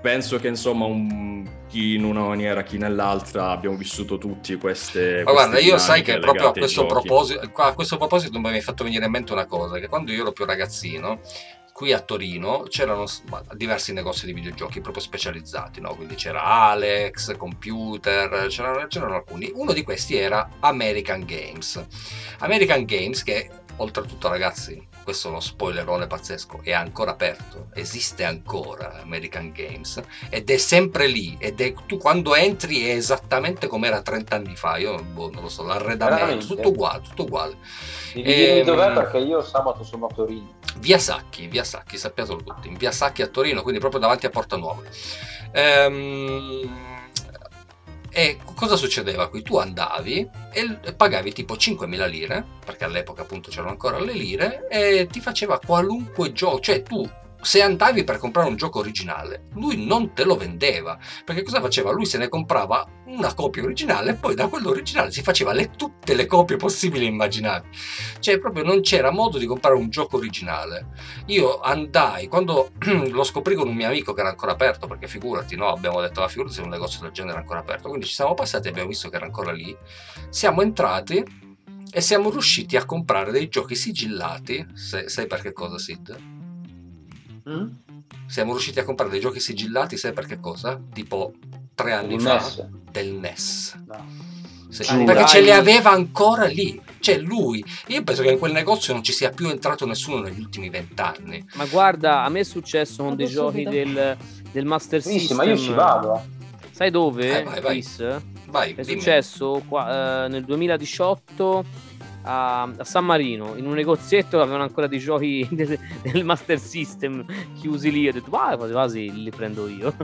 penso che insomma un- chi in una maniera chi nell'altra abbiamo vissuto tutti queste Ma guarda, queste io sai che proprio a questo, a questo proposito mi è fatto venire in mente una cosa, che quando io ero più ragazzino, qui a Torino c'erano diversi negozi di videogiochi proprio specializzati, no? quindi c'era Alex, Computer, c'erano, c'erano alcuni. Uno di questi era American Games. American Games che oltretutto ragazzi, questo è uno spoilerone pazzesco, è ancora aperto, esiste ancora American Games ed è sempre lì ed è tu quando entri è esattamente come era 30 anni fa io boh, non lo so l'arredamento Veramente? tutto uguale tutto uguale dirmi Ehm, dov'è perché io sabato sono a Torino. via Sacchi via Sacchi sappiatelo tutti in via Sacchi a Torino quindi proprio davanti a Porta Nuova Ehm, e cosa succedeva qui? Tu andavi e pagavi tipo 5.000 lire, perché all'epoca appunto c'erano ancora le lire, e ti faceva qualunque gioco, cioè tu se andavi per comprare un gioco originale, lui non te lo vendeva, perché cosa faceva? Lui se ne comprava una copia originale e poi da quello originale si faceva le- tutte le copie possibili e immaginabili. Cioè proprio non c'era modo di comprare un gioco originale. Io andai, quando *clears throat* lo scoprì con un mio amico che era ancora aperto, perché figurati, no, abbiamo detto, ma figurati se un negozio del genere è ancora aperto, quindi ci siamo passati e abbiamo visto che era ancora lì, siamo entrati e siamo riusciti a comprare dei giochi sigillati, sai per che cosa Sid? Mm? Siamo riusciti a comprare dei giochi sigillati, sai per che cosa? Tipo tre anni Il fa NES. del NES. No. Sì, Giurai. perché ce li aveva ancora lì. Cioè lui, io penso che in quel negozio non ci sia più entrato nessuno negli ultimi vent'anni. Ma guarda, a me è successo con dei giochi del, del Master Sì, System. sì, ma io ci vado. Sai dove, Eh, vai, vai. Chris? Vai, È dimmi. successo qua- eh, nel 2018 a, a San Marino, in un negozietto che avevano ancora dei giochi *laughs* del, del Master System chiusi lì. Ho detto, vai, quasi quasi li prendo io.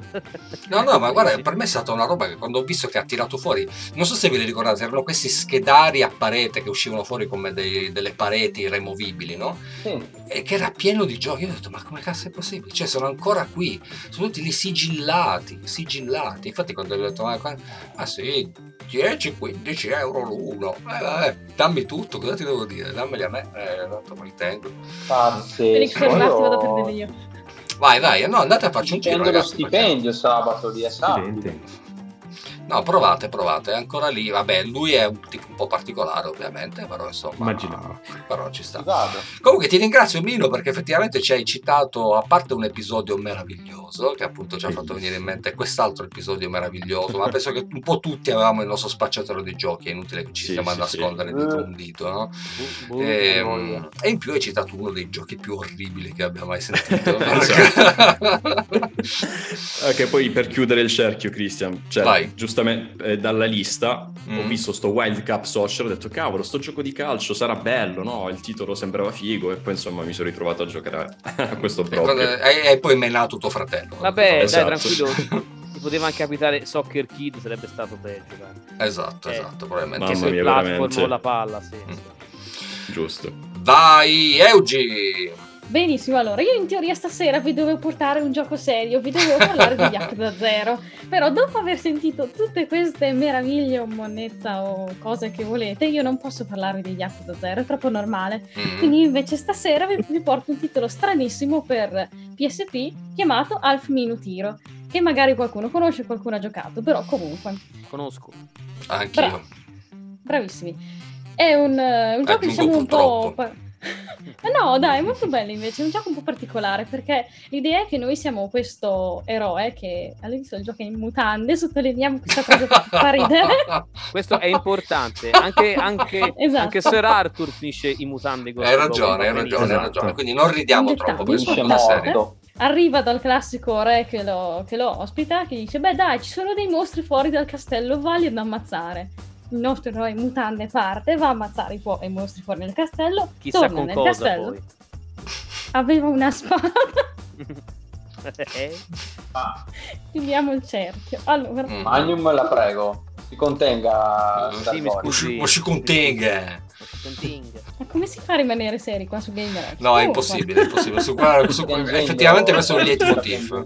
No, no, ma guarda, *laughs* per me è stata una roba che quando ho visto che ha tirato fuori, non so se ve li ricordate, erano questi schedari a parete che uscivano fuori come dei- delle pareti removibili, no? Sì. E che era pieno di giochi. Io ho detto, ma come cazzo è possibile? Cioè, sono ancora qui, sono tutti lì sigillati, sigillati. Infatti, quando ho detto, ma, qua- ah sì, 10-15 euro l'uno, eh, vabbè, dammi tutto, cosa ti devo dire? Dammeli a me, eh, tanto me li tengo. Pazzesco. fermati, vado a Io- prendere io. Vai, vai, no, andate a farci un giro, Prendo lo ragazzi. stipendio sabato lì, è sabato. Accidenti. No, provate, provate, è ancora lì. Vabbè, lui è un tipo un po' particolare, ovviamente, però insomma. Immaginavo. Però ci sta. Vado. Comunque ti ringrazio Mino perché effettivamente ci hai citato, a parte un episodio meraviglioso, che appunto ci ha fatto venire in mente quest'altro episodio meraviglioso, ma penso che un po' tutti avevamo il nostro spacciatore dei giochi, è inutile che ci Sì, stiamo a sì, sì. nascondere dietro un dito, no? Boh, E, voglia. e in più hai citato uno dei giochi più orribili che abbia mai sentito. Eh, *laughs* che poi per chiudere il cerchio, Christian, cioè, Vai. Giustamente eh, dalla lista Mm. ho visto sto Wild Cup Social, ho detto cavolo, sto gioco di calcio sarà bello, no? Il titolo sembrava figo e poi insomma mi sono ritrovato a giocare a *laughs* questo e, proprio. e- e poi menato tuo fratello. Vabbè, Esatto. dai, tranquillo. *laughs* Ti poteva anche capitare Soccer Kid, sarebbe stato peggio. dai. Esatto, Eh. esatto, probabilmente. Che Mamma sul mia, platform veramente. o la palla, sì. Mm. sì. Giusto. Vai, Eugi! Benissimo, allora io in teoria stasera vi dovevo portare un gioco serio, vi dovevo parlare di Yakuza 0, però dopo aver sentito tutte queste meraviglie o monnezza o cose che volete, io non posso parlare di Yakuza 0, è troppo normale. Mm. Quindi invece stasera vi, vi porto un titolo stranissimo per PSP chiamato Half Minute Hero, che magari qualcuno conosce, qualcuno ha giocato, però comunque, Conosco. Anch'io. Bravo. bravissimi. È un, eh, un gioco diciamo un po'... Eh no, dai, è molto bello invece, è un gioco un po' particolare perché l'idea è che noi siamo questo eroe che all'inizio del gioco è in mutande, sottolineiamo questa cosa che fa ridere. *laughs* Questo è importante. Anche, anche, *laughs* Esatto. anche Sir Arthur finisce in mutande. Hai ragione, hai ragione, hai Esatto. ragione. Quindi non ridiamo Un troppo, perché sono serie. morto. arriva dal classico re che lo, che lo ospita, che dice, beh dai, ci sono dei mostri fuori dal castello, valli ad ammazzare. Il nostro eroe in mutande parte, va a ammazzare i, i mostri fuori nel castello, Chissà torna con nel cosa castello, poi. *laughs* aveva una spada, *laughs* Eh? Ah, chiudiamo il cerchio. Allora, Mm. Magnum, la prego, si contenga. Sì, mi scusi. Ma si contenga. Ma come si fa a rimanere seri qua su Gamer? No, è impossibile, è impossibile. Su, guarda, su- effettivamente questo è un leitmotiv.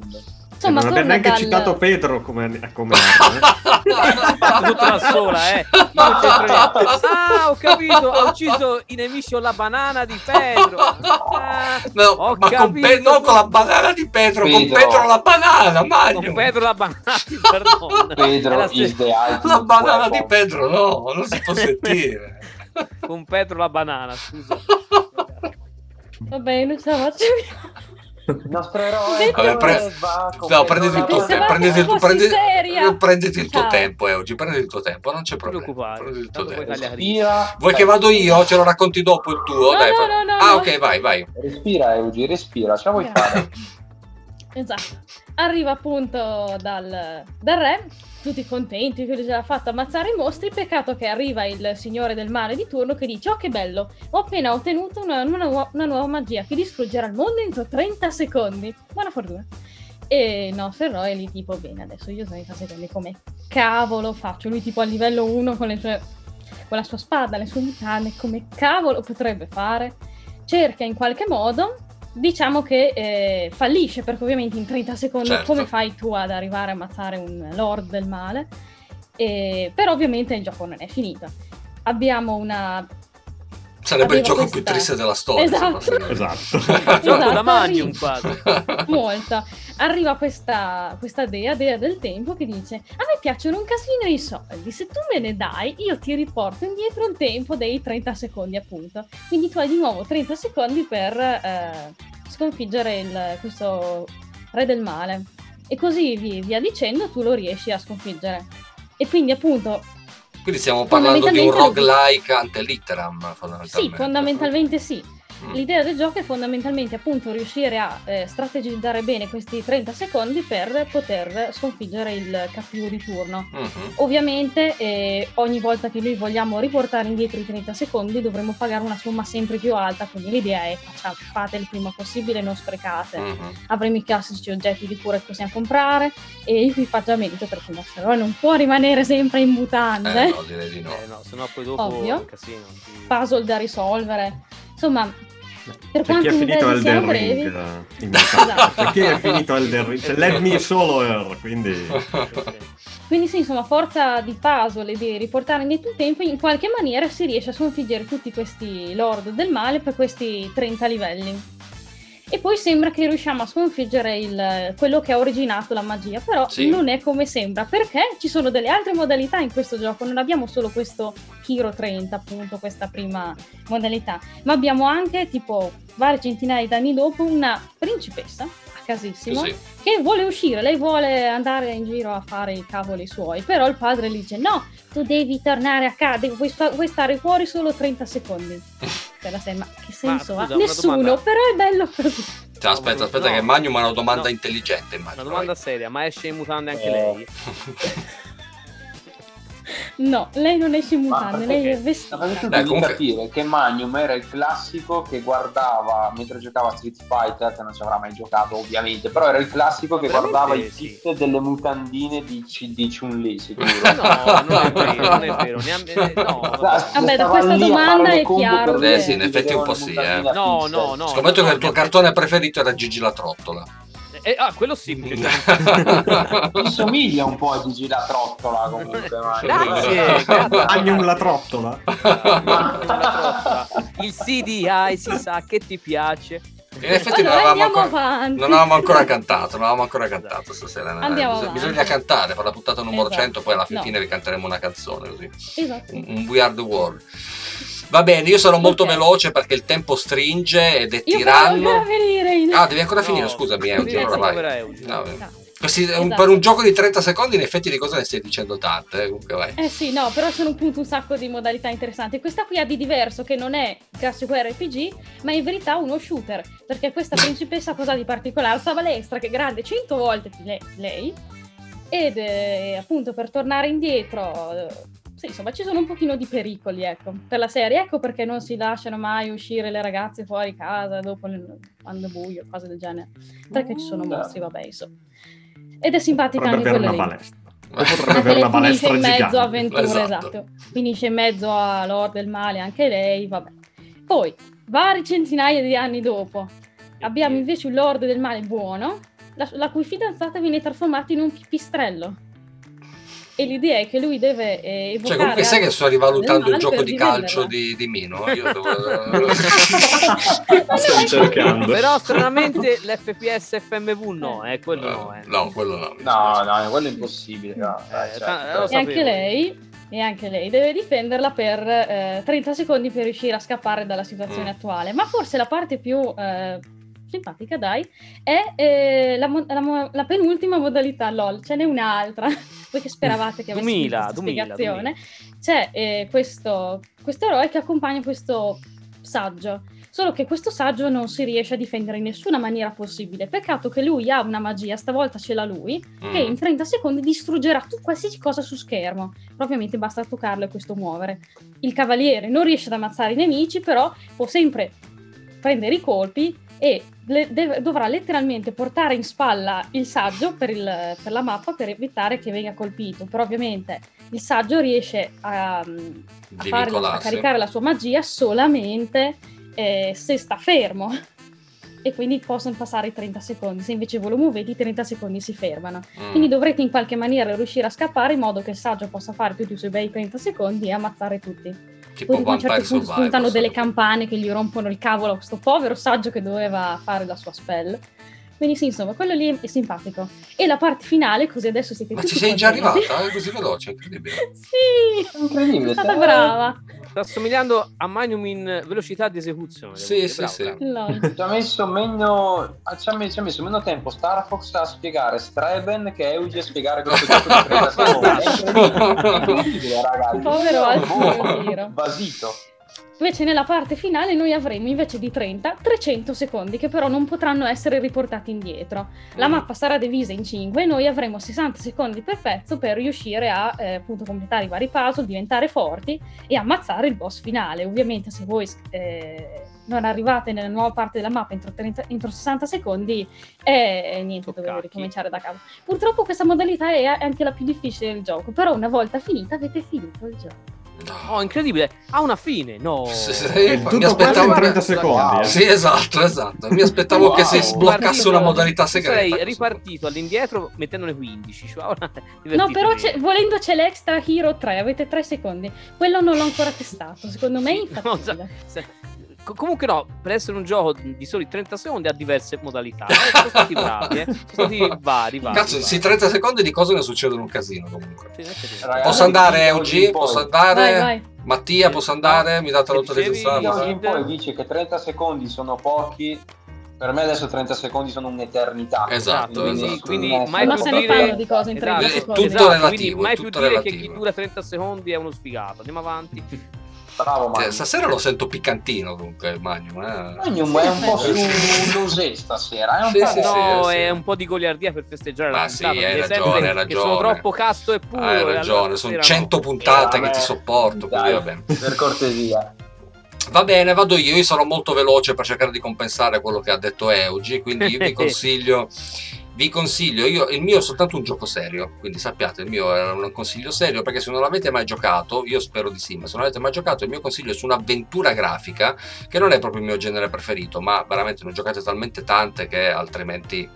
Insomma, non abbiamo neanche dal... citato Pedro come, come *laughs* arma, eh. Tutta da sola, eh. *laughs* Ah, ho capito. Ha ucciso i nemici con la banana di Pedro. Ah, No, Ho ma con Pe- non con la banana di Pedro, con Pedro. Pedro la banana, Mario. con Pedro la banana. *laughs* È Pedro la is the La banana di Pedro, no, non si può sentire. Con Pedro la banana, scusa. Vabbè, non ce la faccio più. Il nostro eroe Vabbè, pre- No, prenditi il tuo Pensavate prenditi il tuo, prendi- prenditi il tuo tempo, eh, oggi, prenditi il tuo tempo, non c'è problema. preoccupare, Prenditi il tuo tempo. Respira. Vuoi che vado io? Ce lo racconti dopo il tuo? No, Dai, no, no, no, ah, no. ok, vai, vai. Respira, Eugi, respira. Ce la vuoi Grazie. fare? Esatto. Arriva appunto dal, dal re, tutti contenti che lui ce l'ha fatta ammazzare i mostri. Peccato che arriva il signore del male di turno che dice: Oh, che bello! Ho appena ottenuto una, una una nuova magia che distruggerà il mondo entro 30 secondi. Buona fortuna. E il nostro eroe lì, tipo, bene, adesso io 30 secondi come cavolo faccio? Lui, tipo, a livello 1 con sue con la sua spada, le sue mutande, come cavolo potrebbe fare? Cerca in qualche modo, diciamo che eh, fallisce, perché ovviamente in 30 secondi Certo. come fai tu ad arrivare a ammazzare un lord del male? Eh, però ovviamente il gioco non è finito. Abbiamo una... Sarebbe il gioco questa- più triste della storia. Esatto. dire. Esatto. *laughs* Gioco da Esatto, Magnum arriva- quasi. molto. Arriva questa, questa dea, dea del tempo, che dice: A me piacciono un casino i soldi. Se tu me ne dai, io ti riporto indietro il tempo dei 30 secondi, appunto. Quindi tu hai di nuovo 30 secondi per eh, sconfiggere il- questo re del male. E così vi- via dicendo, tu lo riesci a sconfiggere. E quindi, appunto, Quindi stiamo parlando di un roguelike ante litteram, fondamentalmente. sì, fondamentalmente sì. Mm. L'idea del gioco è fondamentalmente appunto riuscire a eh, strategizzare bene questi 30 secondi per poter sconfiggere il cattivo di turno. Mhm. Ovviamente eh, ogni volta che noi vogliamo riportare indietro i 30 secondi dovremo pagare una somma sempre più alta, quindi l'idea è fate il prima possibile, non sprecate. Mhm. Avremo i classici oggetti di cura che possiamo comprare e equipaggiamento perché il nostro eroe non può rimanere sempre in mutande. Eh, no, direi di no. Eh, no, sennò poi dopo Ovvio. è un casino. Sì. puzzle da risolvere. Insomma, per C'è chi quanti ha finito Elden Ring. in realtà. C'è chi ha finito Elden Ring. C'è Let Me Solo Her, quindi... quindi sì, insomma, forza di puzzle e di riportare indietro il tempo, in qualche maniera si riesce a sconfiggere tutti questi lord del male per questi 30 livelli. E poi sembra che riusciamo a sconfiggere il- quello che ha originato la magia, però Sì. non è come sembra, perché ci sono delle altre modalità in questo gioco, non abbiamo solo questo Hero 30, appunto, questa prima modalità, ma abbiamo anche, tipo, varie centinaia di anni dopo, una principessa, casissimo, Così. che vuole uscire, lei vuole andare in giro a fare i cavoli suoi, però il padre le dice no, tu devi tornare a casa, devi- puoi, sta- puoi stare fuori solo 30 secondi. *laughs* Serie, ma che senso scusa, ha? una Nessuno, domanda. però è bello così. Cioè, aspetta, aspetta, No. che Magnum ha una domanda No. intelligente. Una Immagino. domanda seria, ma esce in mutande anche Eh. lei? *laughs* No, lei non esce in mutande, perché? lei è Ma vestita. perché tu Beh, devi comunque- capire che Magnum era il classico che guardava mentre giocava a Street Fighter, che non ci avrà mai giocato ovviamente, però era il classico che Veramente guardava i sì. kit delle mutandine di, C- di Chun-Li, sicuro. No, non è vero, non è vero. Ne ha- eh, no, vabbè. Vabbè, da questa domanda è chiaro Eh sì, in effetti un po' sì, eh. No, no, no. Scommetto che il tuo no, cartone preferito era Gigi la trottola. Eh, ah, quello sì. *laughs* mi somiglia un po' a Gigi la trottola comunque. Magnum. Grazie, grazie. Magnum la trottola. Il CDI si sa che ti piace. In effetti non Allora, avevamo, andiamo ancora, non avevamo ancora cantato, non avevamo ancora cantato stasera. eh, Andiamo bisogna, avanti. bisogna cantare per la puntata numero Esatto. 100, poi alla No. fine vi canteremo una canzone così. Esatto. Un, un We Are the World. Va bene, io sarò molto Ok. veloce perché il tempo stringe ed è Io tiranno. voglio ancora finire il... Ah, devi ancora No, finire, scusami, vai. povera Eugi. No, Grazie. Questi- un- Esatto. Per un gioco di 30 secondi, in effetti, di cosa ne stai dicendo tante? eh, Comunque, vai. Eh sì, no, però sono appunto un sacco di modalità interessanti. Questa qui ha di diverso che non è classico RPG, ma in verità uno shooter. Perché questa *laughs* principessa cosa di particolare? Sta balestra che è grande 100 volte più le- lei. Ed eh, appunto per tornare indietro, eh, sì, insomma, ci sono un pochino di pericoli, ecco, per la serie. Ecco perché non si lasciano mai uscire le ragazze fuori casa dopo il- quando è buio, cose del genere. Perché ci sono Mm, mostri, vabbè, insomma. Ed è simpatica Potrebbe anche quella lì. potrebbe avere lei una finisce palestra in mezzo a avventure, Esatto. esatto. Finisce in mezzo a Lord del Male anche lei, vabbè. Poi, vari centinaia di anni dopo, abbiamo invece un Lord del Male buono, la, la cui fidanzata viene trasformata in un pipistrello. E l'idea è che lui deve eh, evocare... Cioè, comunque sai che sto rivalutando il gioco di calcio di, di Mino. Io devo... *laughs* Stai cercando. Però stranamente l'FPS FMV no, eh, quello no. Eh. no, quello no. No, no, quello è impossibile. no, Eh, cioè, lo E anche lei, e anche lei deve difenderla per eh, 30 secondi per riuscire a scappare dalla situazione Mm. attuale. Ma forse la parte più eh, simpatica, dai, è eh, la, mo- la mo- la penultima modalità LOL. Ce n'è un'altra, voi che speravate che avessi 2000, questa 2000, spiegazione. C'è eh, questo, questo eroe che accompagna questo saggio. Solo che questo saggio non si riesce a difendere in nessuna maniera possibile. Peccato che lui ha una magia, stavolta ce l'ha lui, che Mm. in 30 secondi distruggerà tu- qualsiasi cosa su schermo. Ovviamente basta toccarlo e questo muovere. Il cavaliere non riesce ad ammazzare i nemici, però può sempre prendere i colpi e le- deve- dovrà letteralmente portare in spalla il saggio per, il- per la mappa per evitare che venga colpito. Però ovviamente il saggio riesce a, a la- a caricare la sua magia solamente eh, se sta fermo. E quindi possono passare i 30 secondi. Se invece voi lo muovete, i 30 secondi si fermano. Mm. Quindi dovrete in qualche maniera riuscire a scappare in modo che il saggio possa fare più di suoi bei 30 secondi e ammazzare tutti. Tipo Poi a un certo Vampire punto spuntano Survivor. delle campane che gli rompono il cavolo a questo povero saggio che doveva fare la sua spell. Quindi sì, insomma, quello lì è simpatico. E la parte finale, così adesso siete Ma tutti ci sei già contenti. arrivata? *laughs* È così veloce, incredibile. sì! Incredibile, Sono stata brava. Sta assomigliando a Magnum in velocità di esecuzione. Sì, dire. sì, Bravo, sì. bravo. Ci ha messo meno ci ha, me- ci ha messo meno tempo Star Fox a spiegare Streben che Eugi a spiegare questo gioco di 30 secondi. È incredibile, ragazzi. Povero Io Invece nella parte finale noi avremo invece di 30 300 secondi che però non potranno essere riportati indietro. La Mm. mappa sarà divisa in 5 e noi avremo 60 secondi per pezzo per riuscire a eh, appunto completare i vari puzzle, diventare forti e ammazzare il boss finale. Ovviamente se voi eh, non arrivate nella nuova parte della mappa entro, 30 entro 60 secondi eh, niente, dovete Toccacchi. ricominciare da capo. Purtroppo questa modalità è anche la più difficile del gioco, però una volta finita avete finito il gioco. Oh, incredibile. Ha una fine. No. Sì, sì, mi aspettavo in 30 Wow. secondi. eh. Sì, esatto, esatto. Mi aspettavo Wow. che si sbloccasse una modalità segreta. Sarei ripartito all'indietro mettendone 15. Cioè, *laughs* No, però c'è- volendo c'è l'extra Hero 3, avete 3 secondi. Quello non l'ho ancora testato, secondo me Sì, *laughs* no, Comunque no, per essere un gioco di soli 30 secondi ha diverse modalità. Eh, sono stati bravi, eh. Sono stati *laughs* vari, vari. Cazzo, vari. sì, 30 secondi di cose ne succedono un casino comunque. Sì. Ragazzi, Posso andare, OG? Posso andare? Vai, vai. Mattia, posso andare? Mi date l'autorizzazione? oggi in poi dice che 30 secondi sono pochi. Per me adesso 30 secondi sono un'eternità. Esatto, quindi, esatto. quindi mai Ma più se ne fanno di cose in 30 Esatto, secondi. tutto relativo, quindi mai più tutto dire che relativo. chi dura 30 secondi è uno sfigato. Andiamo avanti. *laughs* Bravo, Cioè, Magnum. stasera lo sento piccantino comunque, Magnum. Eh. Magnum è un po' su Losè stasera. È un Sì, po'... sì, sì. no, è un po' di goliardia per festeggiare Ma la sì, hai ragione, hai Che sono ragione. troppo casto e puro. Hai ragione, sono stasera 100 no. puntate Eh, che ti sopporto, Dai, va bene. Per cortesia. Va bene, vado io. Io sarò molto veloce per cercare di compensare quello che ha detto Eugi. Quindi io vi *laughs* consiglio. Vi consiglio, io, il mio è soltanto un gioco serio, quindi sappiate, il mio è un consiglio serio perché se non l'avete mai giocato, io spero di sì, ma se non l'avete mai giocato, il mio consiglio è su un'avventura grafica che non è proprio il mio genere preferito, ma veramente ne ho giocate talmente tante che altrimenti...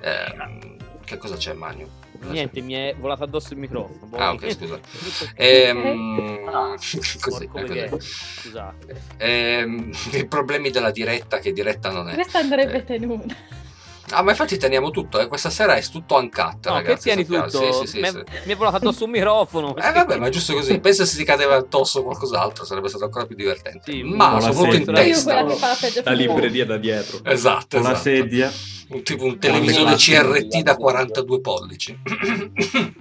ehm, che cosa c'è, Magno? Niente, mi è volato addosso il microfono. Boh. Ah, ok, scusa. *laughs* Ehm, *laughs* Ah, così, Porco così. Michele, Scusate. Ehm, *laughs* I problemi della diretta, che diretta non è. Questa andrebbe tenuta. Ah, ma infatti teniamo tutto, eh. questa sera è tutto uncut, No, ragazzi. che tieni tutto? Sì, sì, sì, mi, è volato addosso un microfono. Eh vabbè, ma è giusto così. Pensa se ti cadeva addosso qualcos'altro, sarebbe stato ancora più divertente. Sì, ma soprattutto in testa. la libreria da dietro. Esatto, la esatto. sedia. Un- tipo un televisore. CRT da 42 pollici. *clears throat*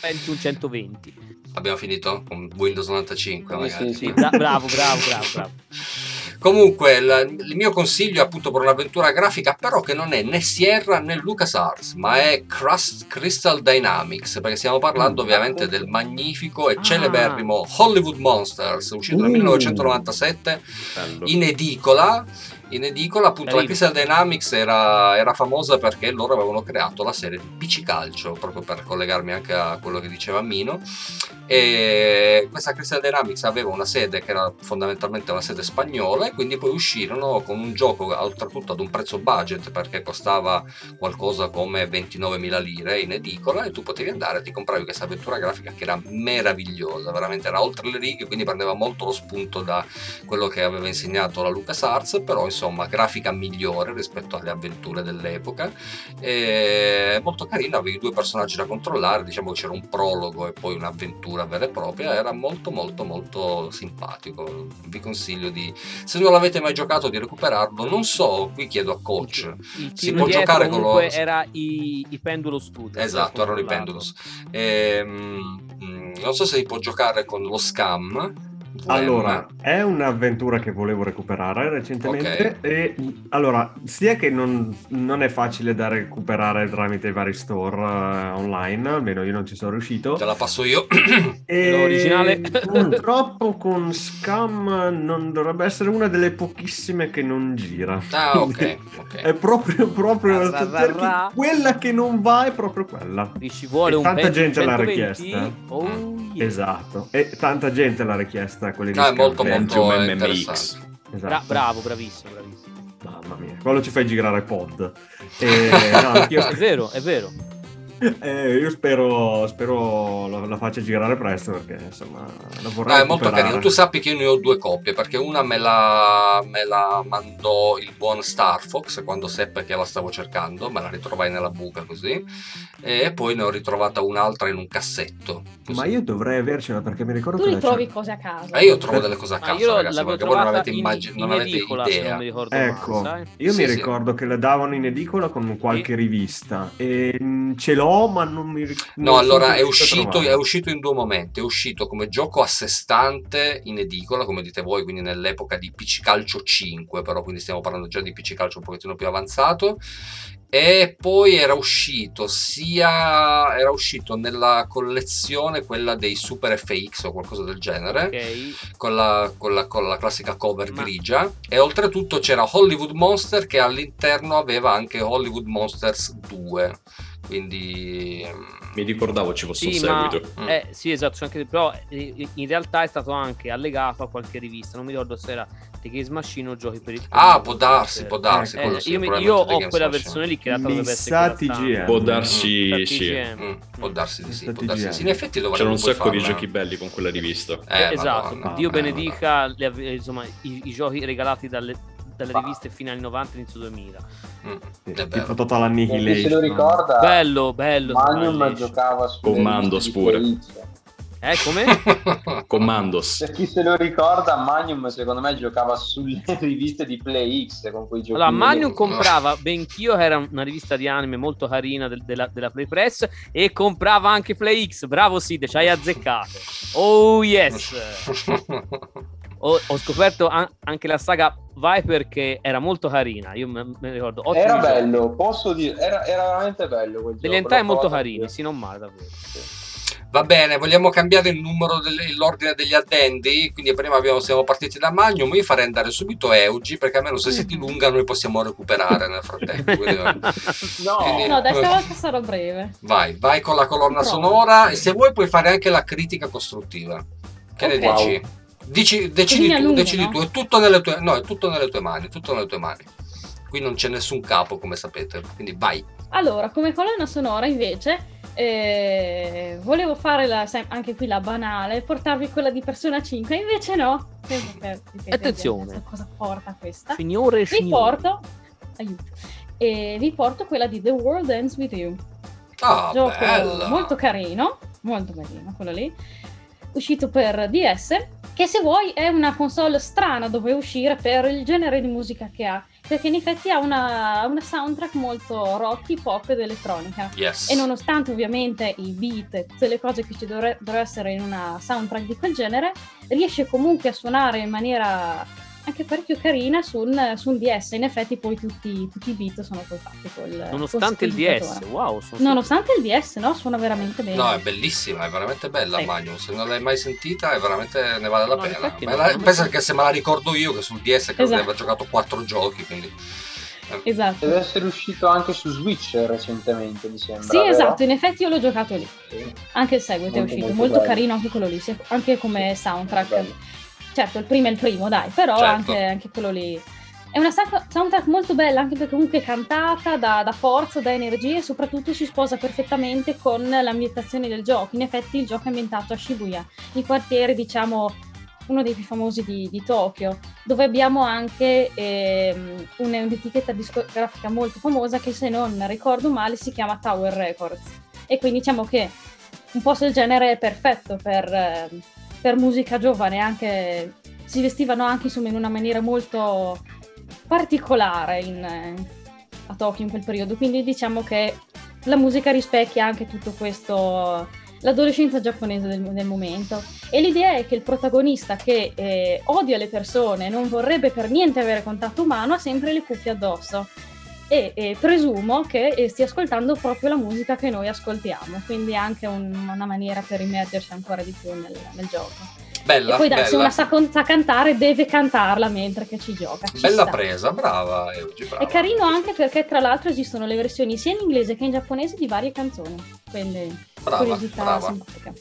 Pentium 120. Abbiamo finito con Windows 95 Sì, magari. sì. Sì, bra- bravo, bravo, bravo, bravo. *laughs* Comunque, il, il mio consiglio è appunto per un'avventura grafica, però che non è né Sierra né LucasArts, ma è Crust- Crystal Dynamics, perché stiamo parlando Mm. ovviamente del magnifico e Ah. celeberrimo Hollywood Monsters, uscito nel Uh. 1997 Bello. in edicola. In edicola, appunto, la. Crystal Dynamics era, era famosa perché loro avevano creato la serie di PC Calcio, proprio per collegarmi anche a quello che diceva Mino. E questa Crystal Dynamics aveva una sede che era fondamentalmente una sede spagnola, e quindi poi uscirono con un gioco, oltretutto ad un prezzo budget, perché costava qualcosa come 29.000 lire in edicola, e tu potevi andare e ti compravi questa avventura grafica che era meravigliosa, veramente era oltre le righe, quindi prendeva molto lo spunto da quello che aveva insegnato la LucasArts, però insomma grafica migliore rispetto alle avventure dell'epoca. E molto carino, avevi due personaggi da controllare, diciamo che c'era un prologo e poi un'avventura vera e propria, era molto molto molto simpatico. Vi consiglio di, se non l'avete mai giocato, di recuperarlo. Non so, qui chiedo a coach. Il Si team può giocare con lo- era i, i Pendulo Studio. Esatto, erano i. Pendulous. Ehm, mm, non so se si può giocare con lo Scam. Allora, è un'avventura che volevo recuperare recentemente. Ok. E allora, sia che non, non è facile da recuperare tramite i vari store eh, online, almeno io non ci sono riuscito. te la passo io. *clears throat* E L'originale. purtroppo con Scam non dovrebbe essere una delle pochissime che non gira. ah, ok, ok. È proprio, proprio Ra, quella che non va è proprio quella. Lì ci vuole E un tanta Pentium gente l'ha 120. richiesta. Oh, yeah. Esatto, e tanta gente l'ha richiesta quelli di No, è Scam. molto Pentium molto MMX. interessante. Esatto. Bra- bravo, bravissimo, bravissimo. Mamma mia, quello ci fai girare pod. E, *laughs* no, anch'io- È vero, è vero. *laughs* eh, io spero, spero la, la faccia girare presto perché insomma la vorrei No, è molto carino. Tu sappi che io ne ho due coppie perché una me la, me la mandò il buon Star Fox quando seppe che la stavo cercando, me la ritrovai nella buca così, e poi ne ho ritrovata un'altra in un cassetto. così. Ma io dovrei avercela perché mi ricordo Tu che la ritrovi c'è- cose a casa. E io trovo delle cose a casa, io ragazzi, perché voi non avete, in, immagin- in non avete edicola, non idea. ricordo Ecco, male, io Sì, mi sì. ricordo che la davano in edicola con qualche rivista e ce l'ho ma non mi ricordo. No, allora è uscito, è uscito in due momenti. È uscito come gioco a sé stante in edicola, come dite voi, quindi nell'epoca di PC Calcio 5, però quindi stiamo parlando già di PC Calcio un pochettino più avanzato. E poi era uscito sia era uscito nella collezione quella dei Super FX o qualcosa del genere Ok. con la, con la- con la classica cover Ma- grigia e oltretutto c'era Hollywood Monster che all'interno aveva anche Hollywood Monsters 2 quindi ehm, Mi ricordavo ci fosse Sì, un ma seguito. Mm. eh, sì, esatto, anche, però eh, in realtà è stato anche allegato a qualche rivista. Non mi ricordo se era The Games Machine o Giochi per il ah può darsi può darsi Eh, sì, io mi- io ho quella Machine. versione lì che era dovrebbe essere. TGM. Può Mm. darsi, Per sì. Mm, può darsi di sì, può darsi di sì. In effetti dovremmo C'erano un sacco di farla. giochi belli con quella rivista. Eh, esatto, Madonna, Dio eh, benedica insomma, i, i giochi regalati dalle, dalle riviste fine anni 90 inizio 2000. Mm, Sì, è tipo. Total chi se lo Annihilation. ricorda, Bello, bello. Magnum Annihilation. giocava su Commandos pure. Eh, come? *laughs* Commandos. Per chi se lo ricorda, Magnum secondo me giocava sulle *laughs* riviste di Play X con quei giochi. Allora, Magnum comprava Benchio, che era una rivista di anime molto carina del- della, della Play Press, e comprava anche Play X. Bravo Sid, ci hai azzeccato. Oh yes! *laughs* Ho, ho scoperto an- anche la saga Viper che era molto carina. Io me, me ricordo. Era giochi. bello, posso dire, era, era veramente bello quel entrate l'ho molto anch'io. sì, non male davvero. Va bene, vogliamo cambiare il numero del- l'ordine degli addendi? Quindi prima abbiamo, siamo partiti da Magnum, io farei andare subito Eugi perché almeno se si *laughs* dilunga noi possiamo recuperare nel frattempo. quindi- *laughs* No, Quindi- No, dai, stavolta sarò breve. vai, vai con la colonna Provo. sonora e se vuoi puoi fare anche la critica costruttiva. Che ne Ok. dici? Dici- decidi tu, allungo, decidi no? tu, è tutto nelle tue, no, è tutto nelle tue mani, tutto nelle tue mani. Qui non c'è nessun capo, come sapete, quindi vai. Allora, come colonna sonora invece, eh, volevo fare la- anche qui la banale, portarvi quella di Persona 5, invece no. *laughs* Attenzione. Cosa porta questa? Signore e Vi signori. porto, aiuto, e vi porto quella di The World Ends With You. Ah, Gioco bella. molto carino, molto carino quello lì, uscito per DS, che se vuoi è una console strana dove uscire per il genere di musica che ha, perché in effetti ha una, una soundtrack molto rocky, pop ed elettronica. Yes. E nonostante ovviamente i beat e tutte le cose che ci dovre- dovrebbero essere in una soundtrack di quel genere, riesce comunque a suonare in maniera anche parecchio carina su un, su un DS. In effetti poi tutti, tutti i beat sono poi fatti col Nonostante il col DS, sintetizatore. wow. sono Nonostante il DS, no? Suona veramente bene. No, è bellissima, è veramente bella Sì. Magnum. Se non l'hai mai sentita, è veramente ne vale la No, pena. no, la- pensa che se me la ricordo io, che sul DS credo di Esatto. aver giocato quattro giochi, quindi. eh, Esatto. Deve essere uscito anche su Switch recentemente, mi sembra. Sì, vero? esatto, in effetti io l'ho giocato lì. Sì. Anche il seguito è Molto, uscito, molto molto, carino anche quello lì, anche come soundtrack. Bello. Certo, il primo è il primo, dai, però Certo. anche, anche quello lì. È una soundtrack molto bella, anche perché comunque è cantata, da, da forza, da energie e soprattutto si sposa perfettamente con l'ambientazione del gioco. In effetti il gioco è ambientato a Shibuya, il quartiere, diciamo, uno dei più famosi di, di Tokyo, dove abbiamo anche ehm, un- un'etichetta discografica molto famosa che se non ricordo male si chiama Tower Records. E quindi diciamo che un posto del genere è perfetto per, eh, per musica giovane, anche, si vestivano anche insomma, in una maniera molto particolare in, a Tokyo in quel periodo, quindi diciamo che la musica rispecchia anche tutto questo, l'adolescenza giapponese del, del momento. E l'idea è che il protagonista che eh, odia le persone, non vorrebbe per niente avere contatto umano, ha sempre le cuffie addosso. E, e presumo che eh, stia ascoltando proprio la musica che noi ascoltiamo, quindi anche un- una maniera per immergersi ancora di più nel, nel gioco. Bella, e poi dai, se una sa, sa cantare deve cantarla mentre che ci gioca. ci Bella sta. presa, brava Eugi, brava. È carino anche perché tra l'altro esistono le versioni sia in inglese che in giapponese di varie canzoni, quindi Brava, curiosità brava. simpatica.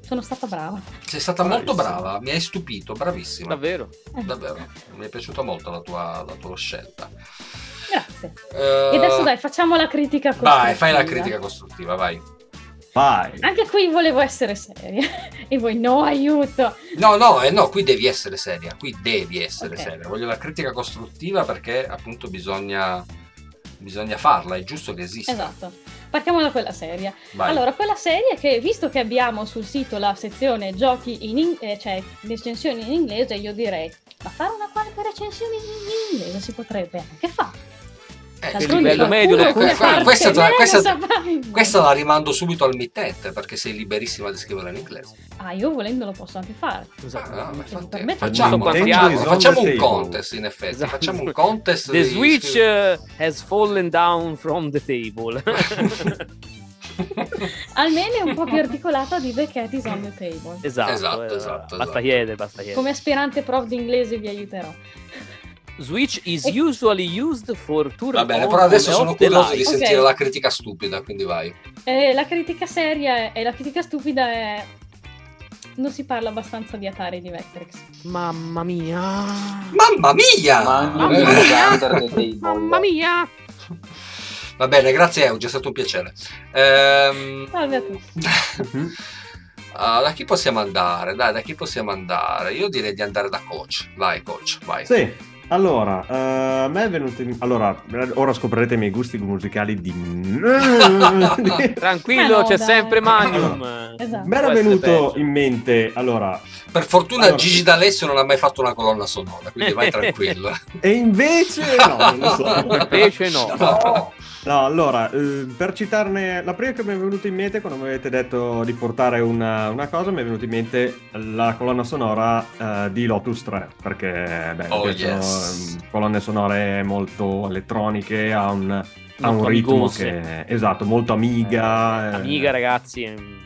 Sono stata brava. Sei stata molto Bravissima. brava, mi hai stupito, bravissima. Davvero? Eh, Davvero, mi è piaciuta molto la tua, la tua scelta. Grazie. Eh, E adesso dai, facciamo la critica costruttiva. Vai, fai la critica costruttiva, vai. Vai. Anche qui volevo essere seria. *laughs* e voi no, aiuto. No, no, eh, no, qui devi essere seria, qui devi essere Ok. seria. Voglio la critica costruttiva perché appunto bisogna, bisogna farla, è giusto che esista. Esatto. Partiamo da quella seria. Vai. Allora, quella serie che visto che abbiamo sul sito la sezione giochi in in- eh, cioè recensioni in inglese, io direi, ma fare una qualche recensione in inglese si potrebbe anche fare. Eh, D'altronde livello medio del parte Questa- questa-. Questa la rimando subito al mittente perché sei liberissima di scriverla in inglese. Ah, io volendo lo posso anche fare. Esatto. Ah, Mi infatti, permette- facciamo, facciamo, un contest in effetti. Esatto. Facciamo un contest. The Switch scrivere- uh, has fallen down from the table. *laughs* Almeno è un po' più articolata di The Cat is on the Table. esatto, Esatto, eh, esatto, Basta esatto. chiedere, basta chiedere. Come aspirante prof di inglese vi aiuterò. Switch is usually used for tour Va bene, però adesso sono curioso di sentire la critica stupida, quindi vai. Eh, la critica seria e la critica stupida è... Non si parla abbastanza di Atari e di Vectrex. Mamma mia. Mamma mia! Mamma mia! Mamma mia. Va bene, grazie Euge, è stato un piacere. Ehm, Salve a tutti. *laughs* Ah, da chi possiamo andare? Dai, da chi possiamo andare? Io direi di andare da coach. Vai, coach, vai. Sì, allora, eh, a me è venuto in... Allora, ora scoprirete i miei gusti musicali di... *laughs* Tranquillo, no, c'è dai. sempre Magnum. Esatto. Mi era venuto in mente, allora, Per fortuna Allora. Gigi D'Alessio non ha mai fatto una colonna sonora, quindi vai *laughs* tranquillo. e invece no, non lo so. Invece no. *laughs* No. No, allora, eh, per citarne, la prima che mi è venuta in mente quando mi avete detto di portare una, una cosa, mi è venuta in mente la colonna sonora eh, di Lotus 3, perché beh, Oh, yes. ehm, colonne sonore molto elettroniche, ha un, ha un ritmo amigose. che... Esatto, molto amiga. eh, Amiga, ragazzi.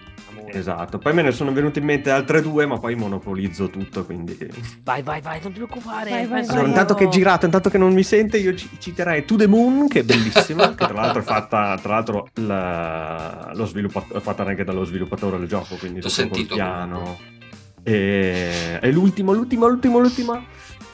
È amore. Esatto, poi me ne sono venute in mente altre due, ma poi monopolizzo tutto, quindi... Vai, vai, vai, non ti preoccupare. Vai, vai, Allora, vai. intanto che è girato, intanto che non mi sente, io ci- citerei To The Moon, che è bellissima, *laughs* che tra l'altro è fatta, tra l'altro la- lo sviluppa- è fatta anche dallo sviluppatore del gioco, quindi col sentito piano. E, e l'ultimo, l'ultimo, l'ultimo, l'ultima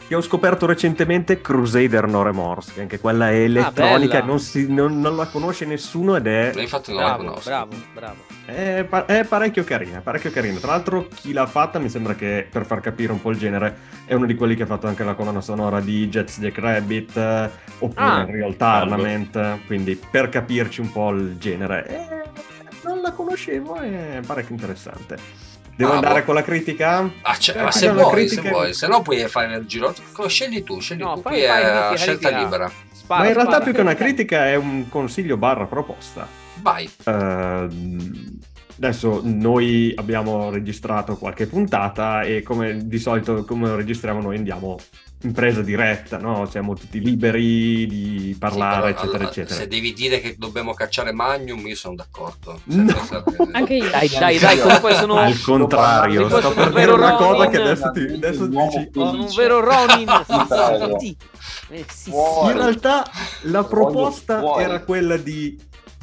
che ho scoperto recentemente, Crusader No Remorse, che anche quella è elettronica, bella. non, si- non- non la conosce nessuno ed è... Infatti non la Bravo, conosco. bravo, bravo. È, pa- è parecchio carina, parecchio carina. Tra l'altro, chi l'ha fatta mi sembra che per far capire un po' il genere è uno di quelli che ha fatto anche la colonna sonora di Jets Jack Rabbit eh, oppure Ah, Real Tournament. Quindi per capirci un po' il genere, eh, non la conoscevo, è parecchio interessante. Devo Ah, andare boh. con la critica? Ah, cioè, Eh, ma se vuoi, se critica- vuoi, se no puoi fare il giro. Scegli tu, scegli No, tu. fai- Qui fai è scelta critica. libera. Spara, Ma in realtà spara. più che una critica è un consiglio barra proposta. Vai. Ehm, adesso noi abbiamo registrato qualche puntata e come di solito come registriamo noi andiamo in presa diretta, no? Siamo tutti liberi di parlare, Sì, però, eccetera, allora, eccetera. Se devi dire che dobbiamo cacciare Magnum, io sono d'accordo. No. Anche io. Dai, dai, dai, comunque sono, Al contrario, sto un per dire vero una cosa Ronin. che adesso, ti, adesso uomo dici. un vero Ronin. *laughs* Ti. Sì, eh, sì. In realtà la proposta era quella di,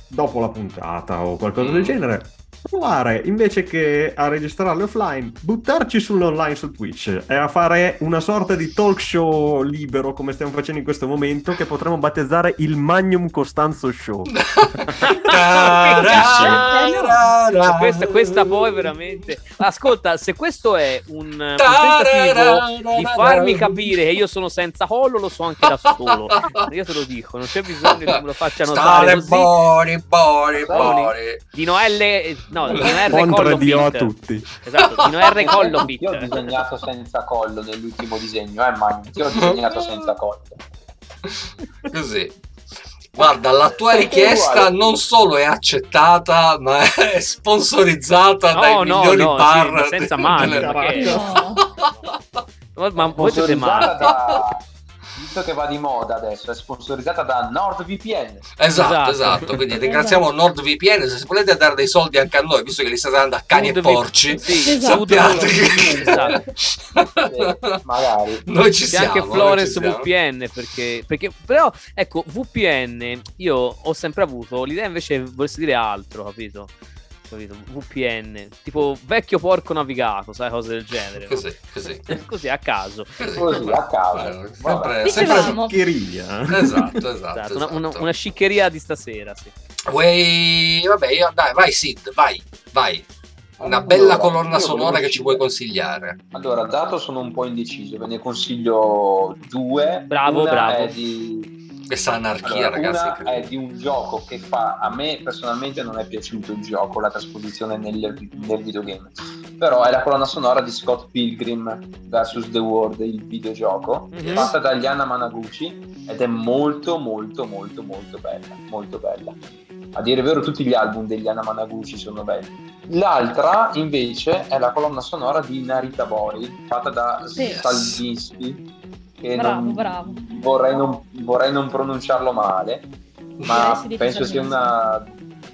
dopo la puntata o qualcosa Mm. del genere, provare invece che a registrarle offline, buttarci sull'online su Twitch e a fare una sorta di talk show libero come stiamo facendo in questo momento che potremmo battezzare il Magnum Costanzo Show. *laughs* Ma questa, questa poi veramente. Ascolta, se questo è un, un tentativo di farmi capire che io sono senza collo, lo so anche da solo. Io te lo dico, non c'è bisogno che me lo faccia notare Stare così. buoni, buoni, buoni. Dino L. No, Dino R. Contro Dio a tutti. Esatto, Dino R. Collo Io ho disegnato senza collo nell'ultimo disegno, eh, Magno. Io ho *laughs* disegnato senza collo. Così. Guarda, la tua richiesta non solo è accettata, ma *laughs* è sponsorizzata dai No, no, migliori no, bar. sì, ma senza mano, *laughs* delle- ma No. Ma voi siete matti. Visto che va di moda adesso, è sponsorizzata da NordVPN. Esatto, Esatto. esatto. Quindi ringraziamo NordVPN. Se volete dare dei soldi anche a noi, visto che li state dando a cani e Food vi- porci, Sì, Esatto. sappiate esatto. Sì, magari. Noi ci C'è siamo. anche siamo. VPN perché, perché però ecco VPN io ho sempre avuto l'idea invece volessi dire altro capito capito VPN tipo vecchio porco navigato sai cose del genere no? *laughs* Così, così. così a caso Così, a caso. Vabbè. sempre, sempre... Dicevamo. Schiccheria. Esatto, *laughs* esatto. Esatto, una, esatto. una- una sciccheria di stasera sì. Vuoi... Vabbè, io- dai, vai Sid, vai, vai. Una Allora, bella colonna sonora che ci vuoi consigliare. Allora, dato sono un po' indeciso, ve ne consiglio due. Bravo, Una bravo. È di... Questa anarchia, allora, ragazzi. una è di un gioco che fa a me personalmente non è piaciuto il gioco, la trasposizione nel, nel videogame. Però è la colonna sonora di Scott Pilgrim vs. The World, il videogioco, Mhm. fatta da Liana Managuchi ed è molto molto molto molto bella, molto bella. A dire il vero tutti gli album degli Anna Managuchi sono belli. L'altra invece è la colonna sonora di Narita Bori, fatta da Sì. Salvinsky, che Bravo, non- bravo. Vorrei, non, vorrei non pronunciarlo male, ma penso sia una...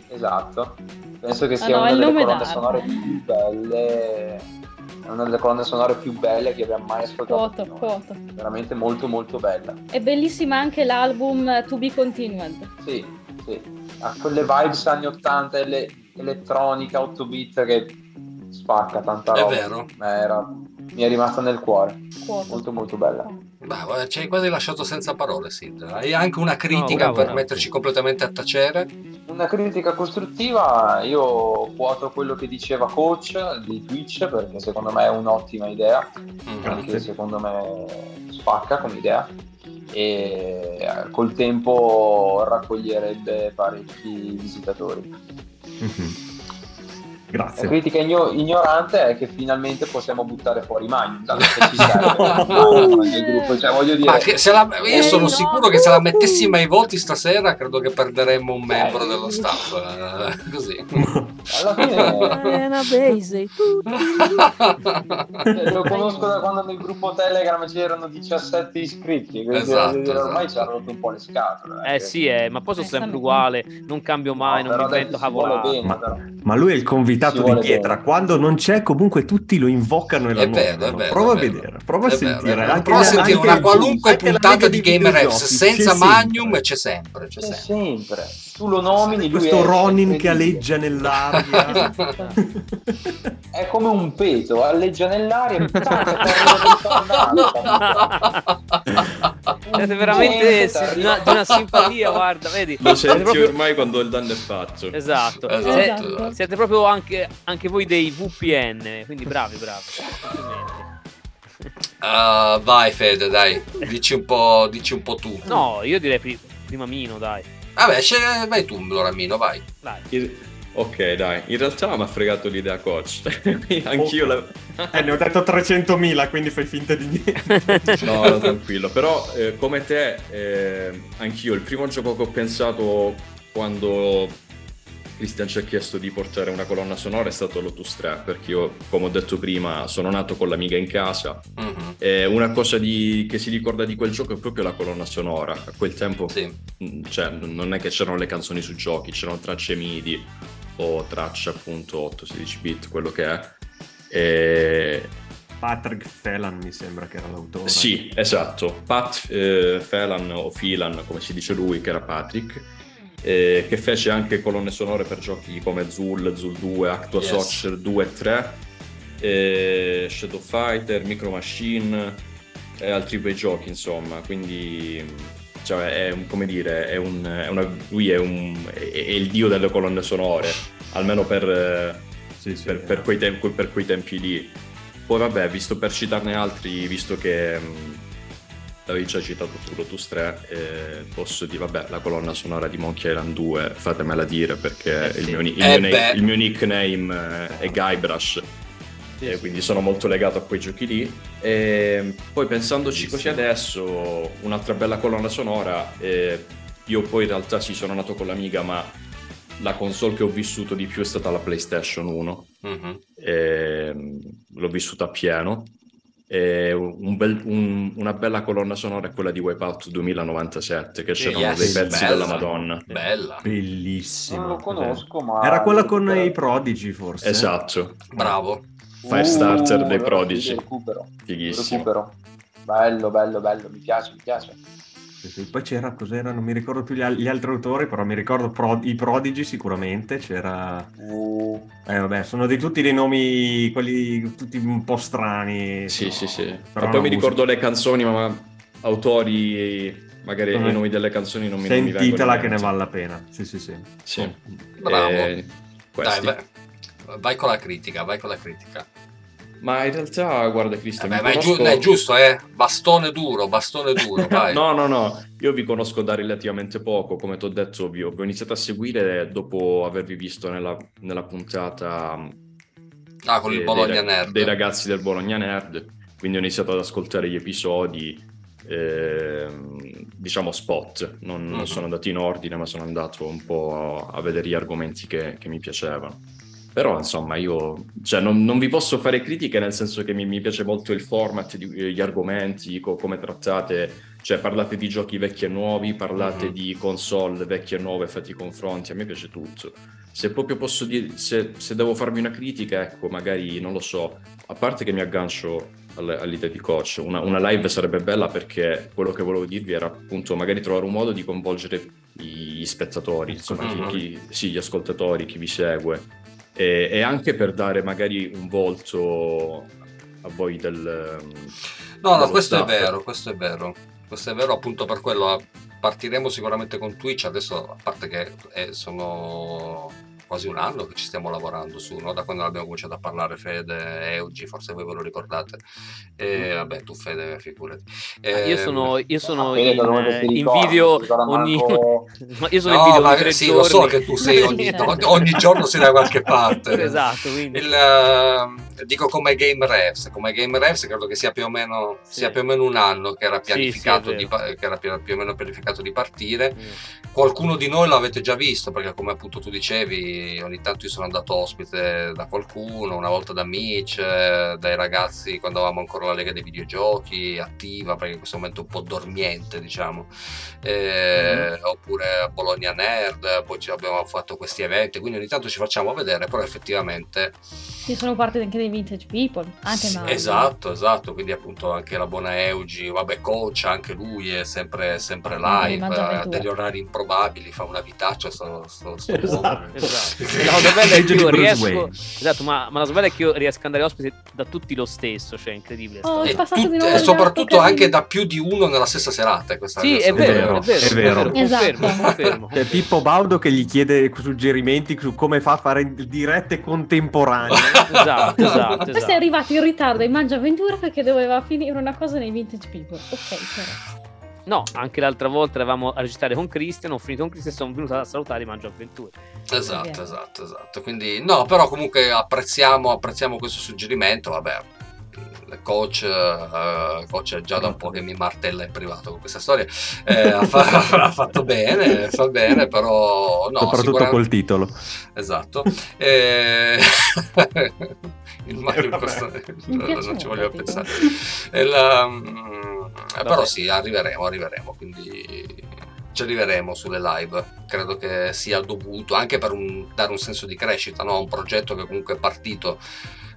Esatto, penso che Ah, sia no, è una delle colonne d'arte. sonore più belle, è una delle colonne sonore più belle che abbia mai ascoltato. Quoto, finora. quoto. Veramente molto molto bella. È bellissima anche l'album To Be Continued. Sì, sì. Ha quelle vibes anni 80, ele- elettronica, 8 bit che spacca tanta È roba. vero. Ma era- mi è rimasta nel cuore. Quoto. Molto molto bella. Guarda, ci hai quasi lasciato senza parole, Sid. Hai anche una critica bravo, per bravo. metterci completamente a tacere. Una critica costruttiva, io quoto quello che diceva coach di Twitch perché secondo me è un'ottima idea, Mm. anche secondo me spacca come idea e eh, col tempo raccoglierebbe parecchi visitatori. Mhm. La Grazie. critica igno- ignorante è che finalmente possiamo buttare fuori dato che ci *laughs* gruppo, cioè voglio dire... Se la- io Eh, sono no. sicuro che se la mettessimo ai voti stasera, credo che perderemmo un membro Eh. dello staff. eh, Così. Alla fine *laughs* una base eh, lo conosco da quando nel gruppo Telegram c'erano 17 iscritti, quindi Esatto, dire, ormai esatto. ci hanno rotto un po' le scatole. eh sì eh, ma poi sono Eh, sempre uguale non cambio mai No, non mi invento cavolate Ma-. Ma lui è il convitato Ci di pietra. bene. Quando non c'è, comunque tutti lo invocano e lo vero, Prova a vedere, prova a sentire. anche Prova a sentire una qualunque puntata di Game Videogiochi, senza c'è Magnum sempre. c'è sempre. C'è C'è sempre. Tu lo nomini, lui Questo Ronin che aleggia nell'aria. *laughs* È come un peto, alleggia nell'aria e *laughs* *laughs* Siete veramente di una, di una simpatia, guarda, vedi? Lo Siete senti proprio- ormai quando il danno è fatto. Esatto. Esatto. Se- siete proprio anche, anche voi dei VPN, quindi bravi, bravi. *laughs* Ah, vai Fede, dai, dici un po', dici un po' tu. No, io direi pri- prima Mino, dai. Vabbè, vai tu, allora Mino, vai. Dai. In- Ok, dai, in realtà mi ha fregato l'idea coach. *laughs* Quindi Anch'io la... Eh, ne ho detto 300.000, quindi fai finta di niente. *laughs* No, no, tranquillo. Però, eh, come te, eh, anch'io il primo gioco che ho pensato quando Christian ci ha chiesto di portare una colonna sonora è stato Lotus 3, perché io, come ho detto prima, sono nato con l'amiga in casa. Mhm, E una cosa di- che si ricorda di quel gioco è proprio la colonna sonora. A quel tempo, Sì. mh, cioè, non è che c'erano le canzoni su giochi, c'erano tracce MIDI o tracce appunto 8-16 bit, quello che è. E Patrick Phelan mi sembra che era l'autore. Sì, esatto. Pat eh, Phelan o Phelan, come si dice lui, che era Patrick, eh, che fece anche colonne sonore per giochi come Zul, Zul 2, Actua Yes. Soccer 2 e 3, eh, Shadow Fighter, Micro Machine e altri bei giochi, insomma. Quindi, cioè, è un, come dire, è un, è una- lui è, un, è, è il dio delle colonne sonore, almeno per... eh, Sì, sì, per, per quei tempi, per quei tempi lì. Poi vabbè, visto per citarne altri, visto che mh, l'avevi già citato tu Lotus 3, eh, posso dire, vabbè, la colonna sonora di Monkey Island 2, fatemela dire perché Eh sì. il, mio, il Eh mio beh. na- il mio nickname eh, è Guybrush, Sì, e sì. quindi sono molto legato a quei giochi lì. E poi pensandoci così Bellissimo. adesso, un'altra bella colonna sonora, eh, io poi in realtà sì, sono nato con l'Amiga, ma la console che ho vissuto di più è stata la PlayStation 1 mhm. ehm, l'ho vissuta a pieno. E un bel- un- una bella colonna sonora è quella di Wipeout 2097, che c'erano Yes, dei pezzi bella. della Madonna. Bella, Bellissima. Non lo conosco, ma... Era quella con i Prodigy, forse. Esatto, bravo. Firestarter dei Prodigy. Recupero. fighissimo. recupero. Bello, bello, bello, mi piace, mi piace. Poi c'era, cos'era? Non mi ricordo più gli, al- gli altri autori, però mi ricordo Pro- i Prodigy sicuramente. C'era... Uh, Eh vabbè, sono di tutti dei nomi, quelli tutti un po' strani. Sì, no? sì, sì. Però Ma poi mi la ricordo musica- le canzoni, ma autori, magari Mhm. i nomi delle canzoni non mi, non mi vengono Sentitela che ne vale la pena. Sì, sì, sì. Sì. Bravo. Eh, Dai. Vai, con la critica, vai con la critica. Ma in realtà, guarda Cristian, mi ma è, giu- conosco- è giusto, eh? Bastone duro, bastone duro, *laughs* vai. No, no, no, io vi conosco da relativamente poco, come ti ho detto, vi ho, vi ho iniziato a seguire dopo avervi visto nella, nella puntata Ah, con il eh, Bologna dei, Nerd. dei ragazzi del Bologna Nerd, quindi ho iniziato ad ascoltare gli episodi, ehm, diciamo spot, non, non Mhm. sono andato in ordine, ma sono andato un po' a vedere gli argomenti che, che mi piacevano. Però insomma io cioè, non, non vi posso fare critiche nel senso che mi, mi piace molto il format, di- gli argomenti, co- come trattate, cioè parlate di giochi vecchi e nuovi, parlate Mhm. di console vecchie e nuove, fate i confronti, a me piace tutto. Se proprio posso dire, se, se devo farmi una critica, ecco, magari non lo so, a parte che mi aggancio all'idea di coach, una, una live sarebbe bella perché quello che volevo dirvi era appunto magari trovare un modo di coinvolgere gli spettatori, insomma, chi- chi- sì, gli ascoltatori, chi vi segue e, e anche per dare magari un volto a voi del... No, no, dello questo staff. è vero, questo è vero. Questo è vero appunto per quello. Partiremo sicuramente con Twitch, adesso a parte che eh, sono quasi un anno che ci stiamo lavorando su, no? da quando abbiamo cominciato a parlare Fede, Eugi, forse voi ve lo ricordate. E vabbè, tu Fede, figurati. Ah, Io Ehm, sono, io sono in, in video ogni... manco- *laughs* io sono in No, video ma ogni sì, giorni. lo so che tu sei *laughs* ogni, ogni giorno sei da qualche parte. *laughs* esatto, quindi... Il, ehm, dico come Game Revs, come Game Revs credo che sia più o meno, Sì. sia più o meno un anno che era Sì, sì, pianificato, vero. di, che era più, più o meno pianificato di partire. Mm. Qualcuno di noi l'avete già visto perché come appunto tu dicevi ogni tanto io sono andato ospite da qualcuno, una volta da Mitch, dai ragazzi quando avevamo ancora la Lega dei Videogiochi attiva perché in questo momento è un po' dormiente diciamo, Eh, oppure a Bologna Nerd, poi ci abbiamo fatto questi eventi, quindi ogni tanto ci facciamo vedere, però effettivamente Ci sono parte anche dei Vintage People, anche sì. Esatto, esatto, quindi appunto anche la buona Eugi, vabbè coach, anche lui è sempre, sempre live, ha degli orari improbabili, fa una vitaccia sto, sto, sto Esatto. Esatto. La cosa bella è che io riesco. Wayne. Esatto, ma, ma la cosa bella è che io riesco ad andare ospite da tutti lo stesso, cioè è incredibile. Oh, è E, passato tut- e il soprattutto anche da più di uno nella stessa serata. Questa Sì, è vero, è vero, è vero. Esatto. confermo. C'è Pippo Baudo che gli chiede suggerimenti su come fa a fare dirette contemporanee. *laughs* Esatto, esatto, Questo è esatto. arrivato in ritardo in Mangia Avventura perché doveva finire una cosa nei Vintage People. Ok, però. No, anche l'altra volta eravamo a registrare con Christian, ho finito con Christian e sono venuto a salutare Mangio Avventure. Esatto, Vero. esatto, esatto. Quindi, no, però comunque apprezziamo, apprezziamo questo suggerimento. Vabbè, il coach, eh, coach è già da un po' che mi martella in privato con questa storia. Eh, ha, fa- *laughs* ha fatto bene, fa bene, però no, Soprattutto sicuramente- col titolo. Esatto. Eh, *laughs* il Mario Eh, vabbè. Mi piace non ci voglio pensare. E la- mm, eh, però sì, arriveremo, arriveremo, quindi ci arriveremo sulle live. Credo che sia dovuto anche per un- dare un senso di crescita no? a un progetto che comunque è partito.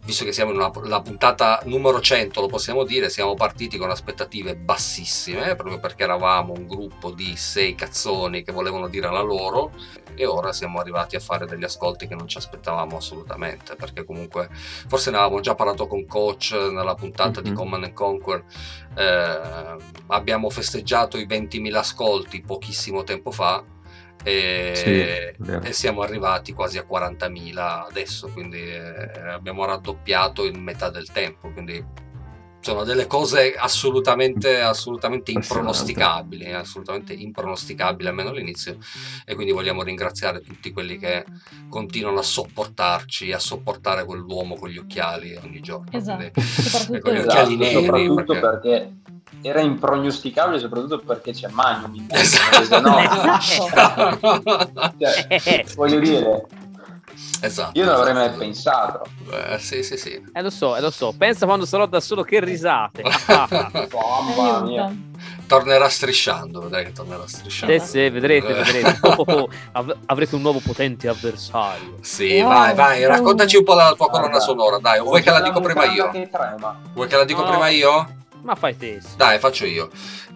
Visto che siamo la puntata numero 100, lo possiamo dire, siamo partiti con aspettative bassissime, proprio perché eravamo un gruppo di sei cazzoni che volevano dire la loro, e ora siamo arrivati a fare degli ascolti che non ci aspettavamo assolutamente perché comunque forse ne avevamo già parlato con coach nella puntata di Mhm. Command and Conquer eh, abbiamo festeggiato i 20.000 ascolti pochissimo tempo fa e, Sì, e siamo arrivati quasi a 40.000 adesso quindi eh, abbiamo raddoppiato in metà del tempo quindi sono delle cose assolutamente, assolutamente impronosticabili, assolutamente impronosticabili almeno all'inizio e quindi vogliamo ringraziare tutti quelli che continuano a sopportarci, a sopportare quell'uomo con gli occhiali ogni giorno. Esatto, Quindi- soprattutto con gli occhiali Esatto, neri. soprattutto perché- perché... era imprognosticabile soprattutto perché c'è Magnum Esatto. no, Esatto. cioè, voglio dire esatto. io non avrei mai esatto. pensato Eh, sì, sì, sì. Eh lo so, eh lo so. Pensa quando sarò da solo che risate. *laughs* Mamma mia tornerà strisciando, vedrai che tornerà strisciando. Sì, sì, vedrete, Eh. vedrete. *laughs* Oh, oh, oh, av- avrete un nuovo potente avversario. Sì, Wow. vai, vai, raccontaci un po' la tua colonna sonora, dai, vuoi che la dico prima io? Vuoi che la dico prima io? Ma fai te. Dai, faccio io,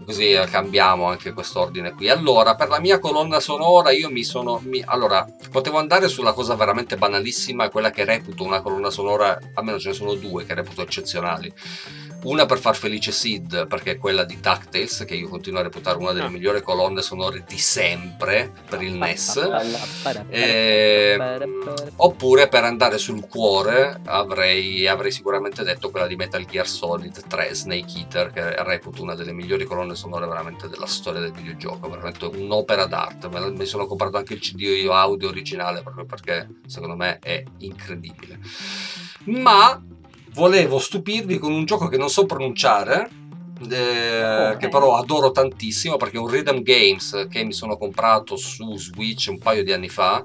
così eh, cambiamo anche quest'ordine qui. Allora, per la mia colonna sonora io mi sono... mi- Allora, potevo andare sulla cosa veramente banalissima, quella che reputo una colonna sonora, almeno ce ne sono due che reputo eccezionali. Una per far felice Sid, perché è quella di DuckTales, che io continuo a reputare una delle Ah. migliori colonne sonore di sempre per il NES. *laughs* Ehm, Eh, oppure per andare sul cuore avrei, avrei sicuramente detto quella di Metal Gear Solid 3 Snake Eater che reputo una delle migliori colonne sonore veramente della storia del videogioco veramente un'opera d'arte mi sono comprato anche il CD audio originale proprio perché secondo me è incredibile ma volevo stupirvi con un gioco che non so pronunciare eh, Ok. che però adoro tantissimo perché è un rhythm games che mi sono comprato su Switch un paio di anni fa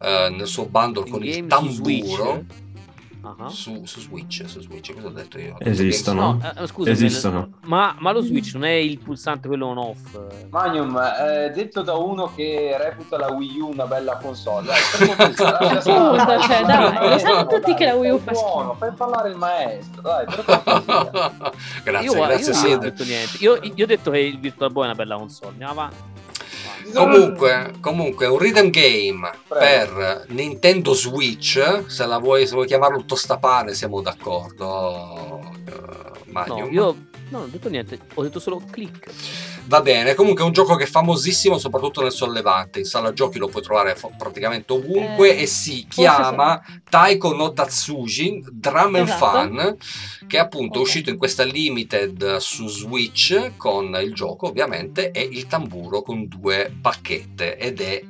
eh, nel suo bundle con il tamburo Su, su Switch su Switch cosa ho detto io? Esistono. No, eh, scusa, Esistono. Ma, ma lo Switch non è il pulsante quello on off? Magnum, eh, detto da uno che reputa la Wii U una bella console, dai, *laughs* stare. Appunto, cioè, dai, lo sanno tutti che la Wii U fa buono, fai parlare il maestro, dai, *laughs* grazie io, grazie io non ho Sid detto niente. Io, io ho detto che il Virtual Boy è una bella console. Andiamo avanti. Comunque, comunque, un rhythm game Prego. per Nintendo Switch, se la vuoi, se vuoi chiamarlo tostapane, siamo d'accordo. eh, No, Magnum. io no, non ho detto niente, ho detto solo click. Va bene, comunque è un gioco che è famosissimo soprattutto nel sollevante, in sala giochi lo puoi trovare fo- praticamente ovunque Eh, e si chiama Taiko no Tatsujin Drum and Esatto. Fun, che appunto è Ok. uscito in questa limited su Switch con il gioco ovviamente e il tamburo con due bacchette ed è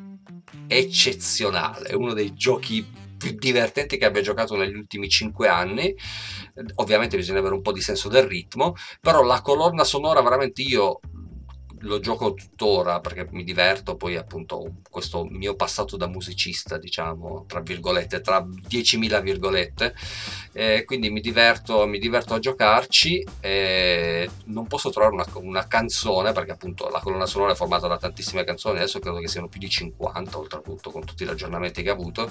eccezionale, è uno dei giochi più divertenti che abbia giocato negli ultimi 5 anni. Ovviamente bisogna avere un po' di senso del ritmo, però la colonna sonora veramente io lo gioco tuttora perché mi diverto, poi appunto questo mio passato da musicista, diciamo, tra virgolette, tra 10.000 virgolette, eh, quindi mi diverto, mi diverto a giocarci, e non posso trovare una, una canzone perché appunto la colonna sonora è formata da tantissime canzoni, adesso credo che siano più di 50 oltretutto con tutti gli aggiornamenti che ha avuto,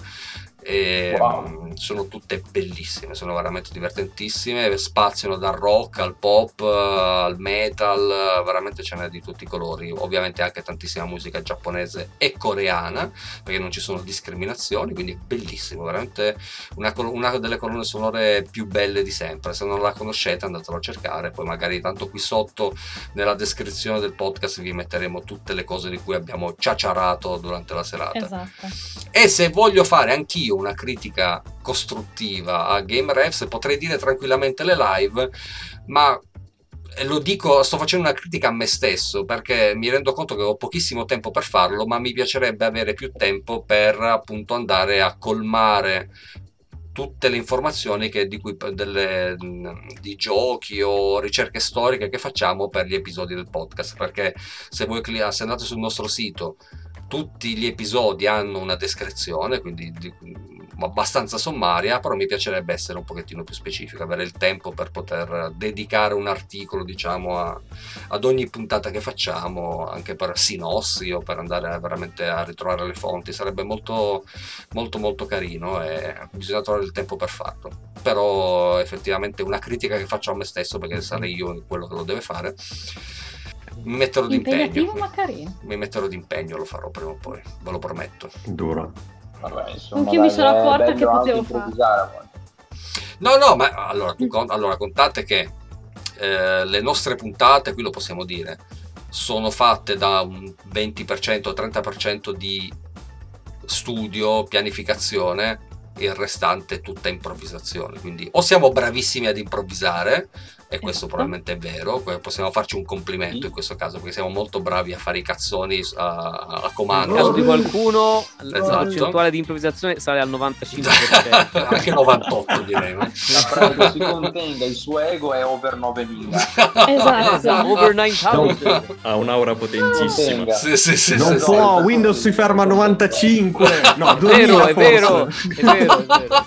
E, Wow. mm, sono tutte bellissime, sono veramente divertentissime, spaziano dal rock al pop eh, al metal, veramente ce n'è di tutti i colori, ovviamente anche tantissima musica giapponese e coreana, perché non ci sono discriminazioni, quindi bellissimo, veramente una, una delle colonne sonore più belle di sempre, se non la conoscete andatelo a cercare, poi magari tanto qui sotto nella descrizione del podcast vi metteremo tutte le cose di cui abbiamo ciaciarato durante la serata. Esatto. E se voglio fare anch'io una critica costruttiva a Game Refs, potrei dire tranquillamente le live, ma e lo dico, sto facendo una critica a me stesso perché mi rendo conto che ho pochissimo tempo per farlo, ma mi piacerebbe avere più tempo per appunto andare a colmare tutte le informazioni che, di, cui, delle, di giochi o ricerche storiche che facciamo per gli episodi del podcast perché se voi se andate sul nostro sito tutti gli episodi hanno una descrizione, quindi di- abbastanza sommaria, però mi piacerebbe essere un pochettino più specifico, avere il tempo per poter dedicare un articolo, diciamo, a- ad ogni puntata che facciamo, anche per sinossi o per andare a- veramente a ritrovare le fonti, sarebbe molto, molto, molto carino e bisogna trovare il tempo per farlo. Però effettivamente una critica che faccio a me stesso, perché sarei io quello che lo deve fare, mi metterò d'impegno. ma carino. Mi metterò d'impegno, lo farò prima o poi, ve lo prometto. Duro. Vabbè, insomma, Anch'io mi dai, sono è accorta che anche potevo fare. No, no, ma *laughs* allora, tu con- allora contate che eh, le nostre puntate, qui lo possiamo dire, sono fatte da un 20%, 30% di studio, pianificazione, il restante è tutta improvvisazione. Quindi o siamo bravissimi ad improvvisare, e questo Esatto. probabilmente è vero, possiamo farci un complimento in questo caso, perché siamo molto bravi a fare i cazzoni a, a Nel comando. caso di qualcuno, la Esatto. percentuale di improvvisazione sale al 95%. *laughs* Anche 98 direi. no? La si contenga, il suo ego è over 9000. Esatto. Over 9000. Ha un'aura potentissima. Sì, sì, sì, Non sì, può, sì. Windows si ferma a 95. No, È 2000 vero, è vero, è vero, è vero.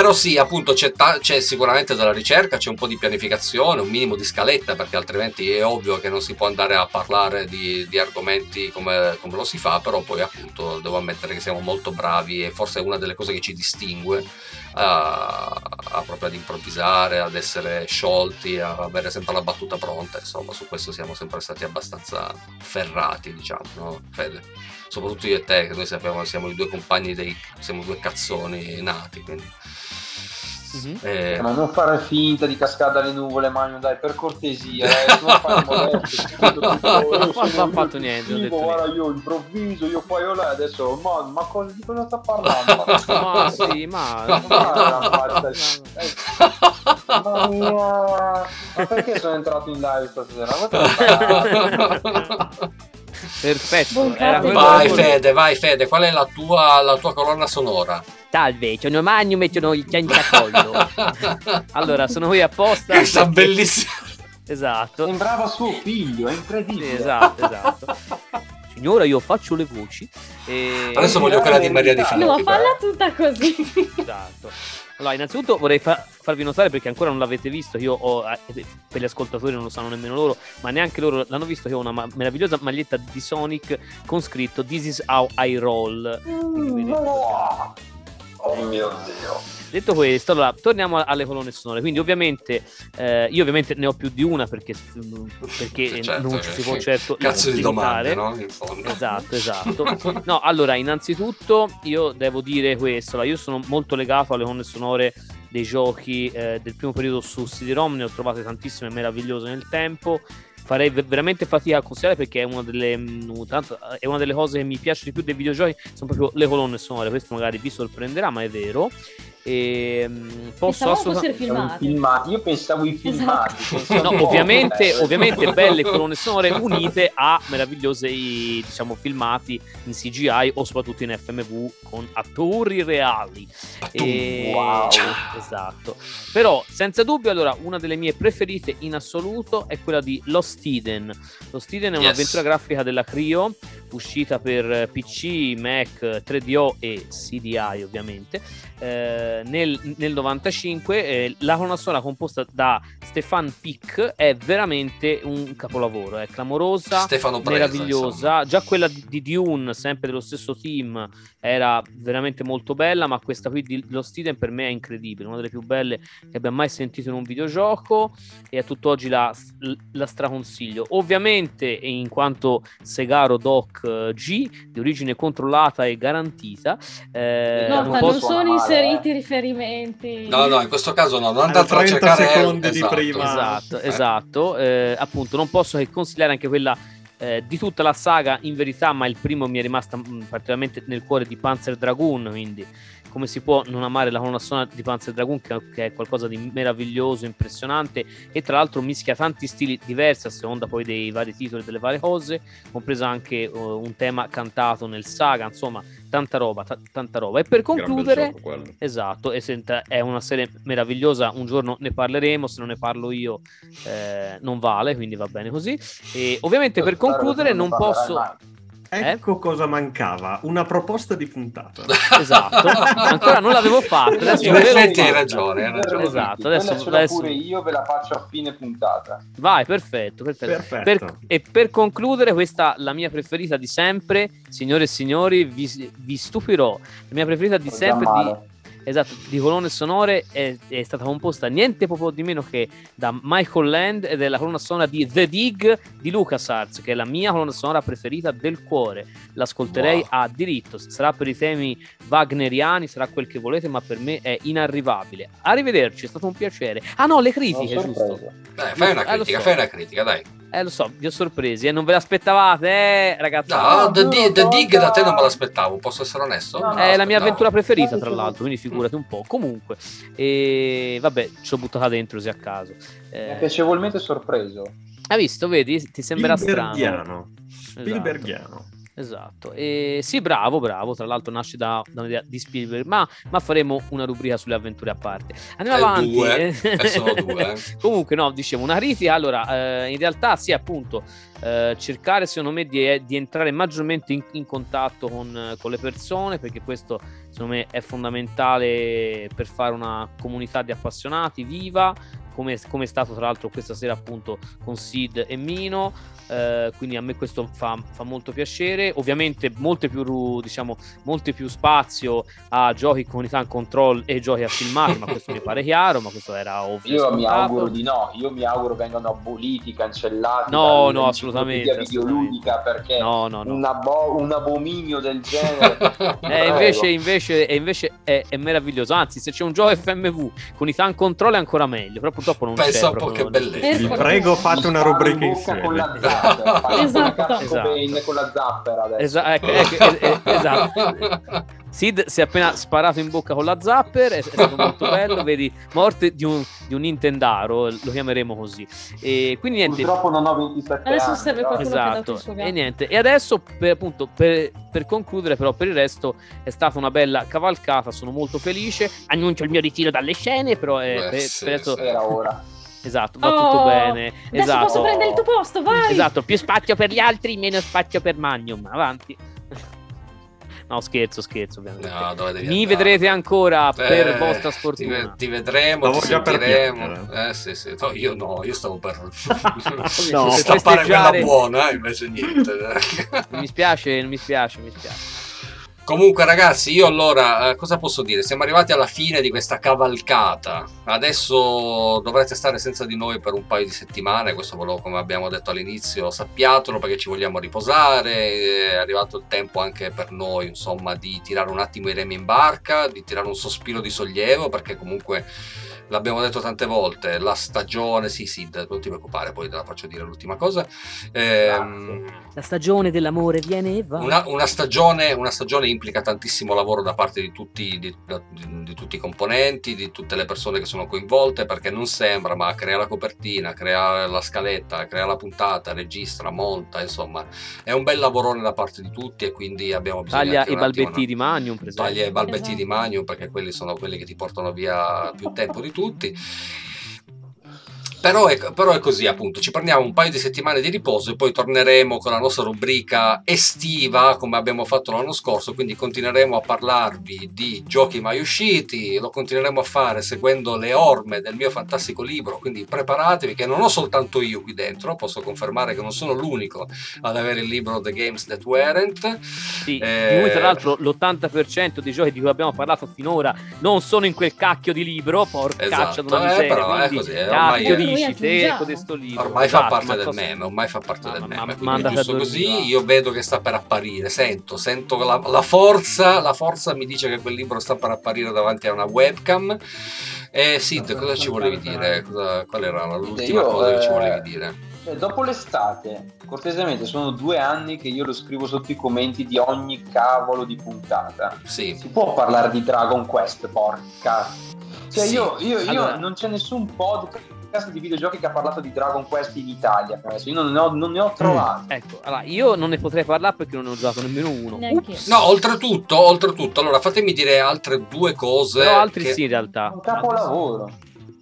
Però sì, appunto c'è, ta- c'è sicuramente della ricerca, c'è un po' di pianificazione, un minimo di scaletta, perché altrimenti è ovvio che non si può andare a parlare di, di argomenti come, come lo si fa, però poi appunto devo ammettere che siamo molto bravi e forse è una delle cose che ci distingue a, a proprio ad improvvisare, ad essere sciolti, a avere sempre la battuta pronta, insomma su questo siamo sempre stati abbastanza ferrati, diciamo, no Fede? Soprattutto io e te, che noi sappiamo siamo i due compagni dei, siamo due cazzoni nati, quindi... Mhm. eh, Ma non fare finta di cascare dalle nuvole, Magno, dai, per cortesia, eh, *laughs* non fare modesto, Non ho fatto io niente, ho detto guarda, io improvviso, io poi io là, adesso, ma, ma cosa, di cosa sta parlando? *laughs* Ma sì, ma... Ma faccia. Mamma mia. Ma perché sono entrato in live stasera? *laughs* Perfetto. Vai. Fede, vai Fede, qual è la tua, la tua colonna sonora? Salve, sono Magno e sono il cianciacollo. *laughs* Allora, sono qui apposta. Questa perché- bellissima. Esatto. Sembrava suo figlio, è incredibile. esatto, esatto. Signora, io faccio le voci. E... Adesso voglio quella di Maria Di No, Finocchi. falla tutta così. Esatto. Allora, innanzitutto vorrei fa- farvi notare perché ancora non l'avete visto. Io ho, eh, per gli ascoltatori non lo sanno nemmeno loro, ma neanche loro l'hanno visto. Che ho una ma- meravigliosa maglietta di Sonic con scritto This is how I roll. Quindi vedete. Oh, oh mio dio. Detto questo, allora torniamo alle colonne sonore. Quindi, ovviamente, eh, io ovviamente ne ho più di una perché, perché Certo, non ci si può che- certo Cazzo di domande, no? In fondo. Esatto, esatto. No, allora, innanzitutto io devo dire questo, allora, io sono molto legato alle colonne sonore dei giochi eh, del primo periodo su CD-ROM, ne ho trovate tantissime meravigliose nel tempo. Farei ve- veramente fatica a considerare perché è una, delle, mh, tanto, è una delle cose che mi piace di più dei videogiochi, sono proprio le colonne sonore. Questo magari vi sorprenderà, ma è vero. E, mh, posso assolutamente. filmati. filmati. Io pensavo i filmati. *laughs* pensavo- No, ovviamente, ovviamente belle colonne sonore unite a meravigliosi diciamo, filmati in CGI o soprattutto in FMV con attori reali. E- Wow. Esatto. Però, senza dubbio, allora, una delle mie preferite in assoluto è quella di Lost Eden. Lost Eden è Yes. un'avventura grafica della Crio, uscita per PC, Mac, 3DO e CDI, ovviamente. Eh, eh, nel, nel 95 eh, la colonna composta da Stefan Pick è veramente un capolavoro, è clamorosa, Presa, meravigliosa. insomma. Già quella di Dune, sempre dello stesso team, era veramente molto bella, ma questa qui di Lost Eden per me è incredibile, una delle più belle che abbia mai sentito in un videogioco e a tutt'oggi la, la straconsiglio. Ovviamente, in quanto Segaro Doc eh, G, di origine controllata e garantita, eh, No, non non sono male, inseriti riferimenti. No, no, in questo caso no, non Alle andatelo a 30 cercare secondi di esatto. prima. Esatto, Eh. esatto. Eh, appunto, non posso che consigliare anche quella eh, di tutta la saga in verità, ma il primo mi è rimasta mh, particolarmente nel cuore di Panzer Dragoon, quindi come si può non amare la colonna sonora di Panzer Dragoon che, che è qualcosa di meraviglioso, impressionante e tra l'altro mischia tanti stili diversi a seconda poi dei vari titoli, delle varie cose, compreso anche eh, un tema cantato nel saga, insomma, tanta roba, ta- tanta roba. E per concludere. Esatto, e senta, è una serie meravigliosa, un giorno ne parleremo, se non ne parlo io eh, non vale, quindi va bene così. E ovviamente per concludere non posso... mai. Ecco cosa mancava, una proposta di puntata. *laughs* Esatto, ancora non l'avevo fatta, adesso In effetti hai ragione, hai ragione. Esatto, adesso- ce l'ho adesso- pure io, ve la faccio a fine puntata. Vai, perfetto, perfetto. Perfetto. Per- e per concludere, questa la mia preferita di sempre, signore e signori, vi, vi stupirò. La mia preferita di sempre di. Esatto, di colonne sonore è, è stata composta niente proprio di meno che da Michael Land ed è la colonna sonora di The Dig di LucasArts, che è la mia colonna sonora preferita del cuore. L'ascolterei Wow. a diritto. Sarà per i temi wagneriani, sarà quel che volete, ma per me è inarrivabile. Arrivederci, è stato un piacere. Ah no, le critiche, giusto? Dai, fai una Eh, critica, so. fai una critica, dai. Eh, lo so, vi ho sorpresi e non ve l'aspettavate, eh, ragazzi. No, The, no, The no, Dig da te no. non me l'aspettavo, posso essere onesto? È la mia avventura preferita, tra l'altro, quindi figurati un po'. Comunque, e vabbè, ci ho buttata dentro così a caso. Eh, piacevolmente sorpreso. hai visto, vedi? Ti sembra strano. Spielbergiano. Esatto. Esatto, e sì, bravo, bravo. Tra l'altro, nasce da, da un'idea di Spielberg, ma, ma faremo una rubrica sulle avventure a parte. Andiamo Eh, avanti. due, eh, sono *laughs* due, eh. Comunque, no, dicevo una critica. Allora, eh, in realtà, sì, appunto, eh, cercare secondo me di, di entrare maggiormente in, in contatto con, eh, con le persone, perché questo secondo me è fondamentale per fare una comunità di appassionati viva. Come, come è stato tra l'altro questa sera appunto con Sid e Mino eh, quindi a me questo fa, fa molto piacere ovviamente molte più diciamo molte più spazio a giochi con i tank control e giochi a filmare ma questo mi pare chiaro ma questo era ovvio Io mi auguro di no, io mi auguro vengano aboliti, cancellati. No, no, assolutamente, videoludica perché no no no un, abo- un abominio del genere. *laughs* Eh, invece, invece, invece è, è meraviglioso. Anzi, se c'è un gioco FMV con i tank control è ancora meglio. Però purtroppo non Pensa c'è. un po' che bellezza. Vi prego, fate una rubrica in bocca con insieme. la zapper. Fate Esatto. Esatto. Con la zapper adesso. Esa- ecco, ecco, esatto. *laughs* Sid si è appena sparato in bocca con la zapper, è, è stato molto *laughs* bello. Vedi, morte di un, di un Nintendaro, lo chiameremo così. E quindi niente. Purtroppo non ho 27 Adesso anni. serve qualcuno Esatto, e niente. E adesso, per, appunto, per, per concludere, però, per il resto è stata una bella cavalcata. Sono molto felice. Annuncio il mio ritiro dalle scene, però eh, Beh, per, sì, per adesso, sì. Era ora. *laughs* esatto, va Oh, tutto bene. Adesso Esatto. posso prendere il tuo posto, vai! Esatto, più spazio per gli altri, meno spazio per Magnum. Avanti. No, scherzo, scherzo, ovviamente. No, dove devi Mi andare? vedrete ancora per Eh, vostra Ti, sfortuna. ti vedremo, Stavo ti già per sentiremo. Eh, sì, sì. No, io no, io stavo per *laughs* *laughs* No, Per stappare quella festeggiare- buona, invece niente. Mi spiace, mi spiace, mi spiace. Comunque, ragazzi, io allora eh, cosa posso dire? Siamo arrivati alla fine di questa cavalcata. Adesso dovrete stare senza di noi per un paio di settimane. Questo volevo, come abbiamo detto all'inizio, sappiatelo perché ci vogliamo riposare. È arrivato il tempo anche per noi, insomma, di tirare un attimo i remi in barca, di tirare un sospiro di sollievo perché comunque. L'abbiamo detto tante volte, la stagione, sì Sid, non ti preoccupare, poi te la faccio dire l'ultima cosa. Ehm, La stagione dell'amore viene e va. una, una stagione, una stagione implica tantissimo lavoro da parte di tutti, di, di- di tutti i componenti, di tutte le persone che sono coinvolte, perché non sembra, ma crea la copertina, crea la scaletta, crea la puntata, registra, monta, insomma, è un bel lavorone da parte di tutti e quindi abbiamo bisogno Taglia i balbetti di Magnum, per esempio. Taglia i balbetti Esatto. di Magnum perché quelli sono quelli che ti portano via più tempo di tutti. Però è, però è così appunto, ci prendiamo un paio di settimane di riposo e poi torneremo con la nostra rubrica estiva come abbiamo fatto l'anno scorso, quindi continueremo a parlarvi di giochi mai usciti, lo continueremo a fare seguendo le orme del mio fantastico libro, quindi preparatevi che non ho soltanto io qui dentro, posso confermare che non sono l'unico ad avere il libro The Games That Weren't. Sì, Eh, di cui tra l'altro l'80% dei giochi di cui abbiamo parlato finora non sono in quel cacchio di libro, porca Esatto, caccia di eh, miseria. però è quindi, così, eh, ormai cacchio è- dici te codesto libro. Ormai fa Esatto, parte ma del cosa- meme, ormai fa parte Ma- del ma- meme, ma- quindi mandate giusto così dormire. io vedo che sta per apparire, sento, sento la, la forza, la forza mi dice che quel libro sta per apparire davanti a una webcam. E Sid, cosa ci volevi dire? Cosa- qual era l'ultima Io, cosa che ci eh, volevi dire? Eh, Dopo l'estate, cortesemente, sono due anni che io lo scrivo sotto i commenti di ogni cavolo di puntata. Sì, Si può parlare di Dragon Quest, porca. Cioè, Sì. io, io- io Allora- non c'è nessun podcast di videogiochi che ha parlato di Dragon Quest in Italia. penso. Io non ne ho, non ne ho trovati. Ecco, allora io non ne potrei parlare perché non ne ho giocato nemmeno uno. No, oltretutto, oltretutto, allora fatemi dire altre due cose. Però altri che- sì in realtà. Un capolavoro.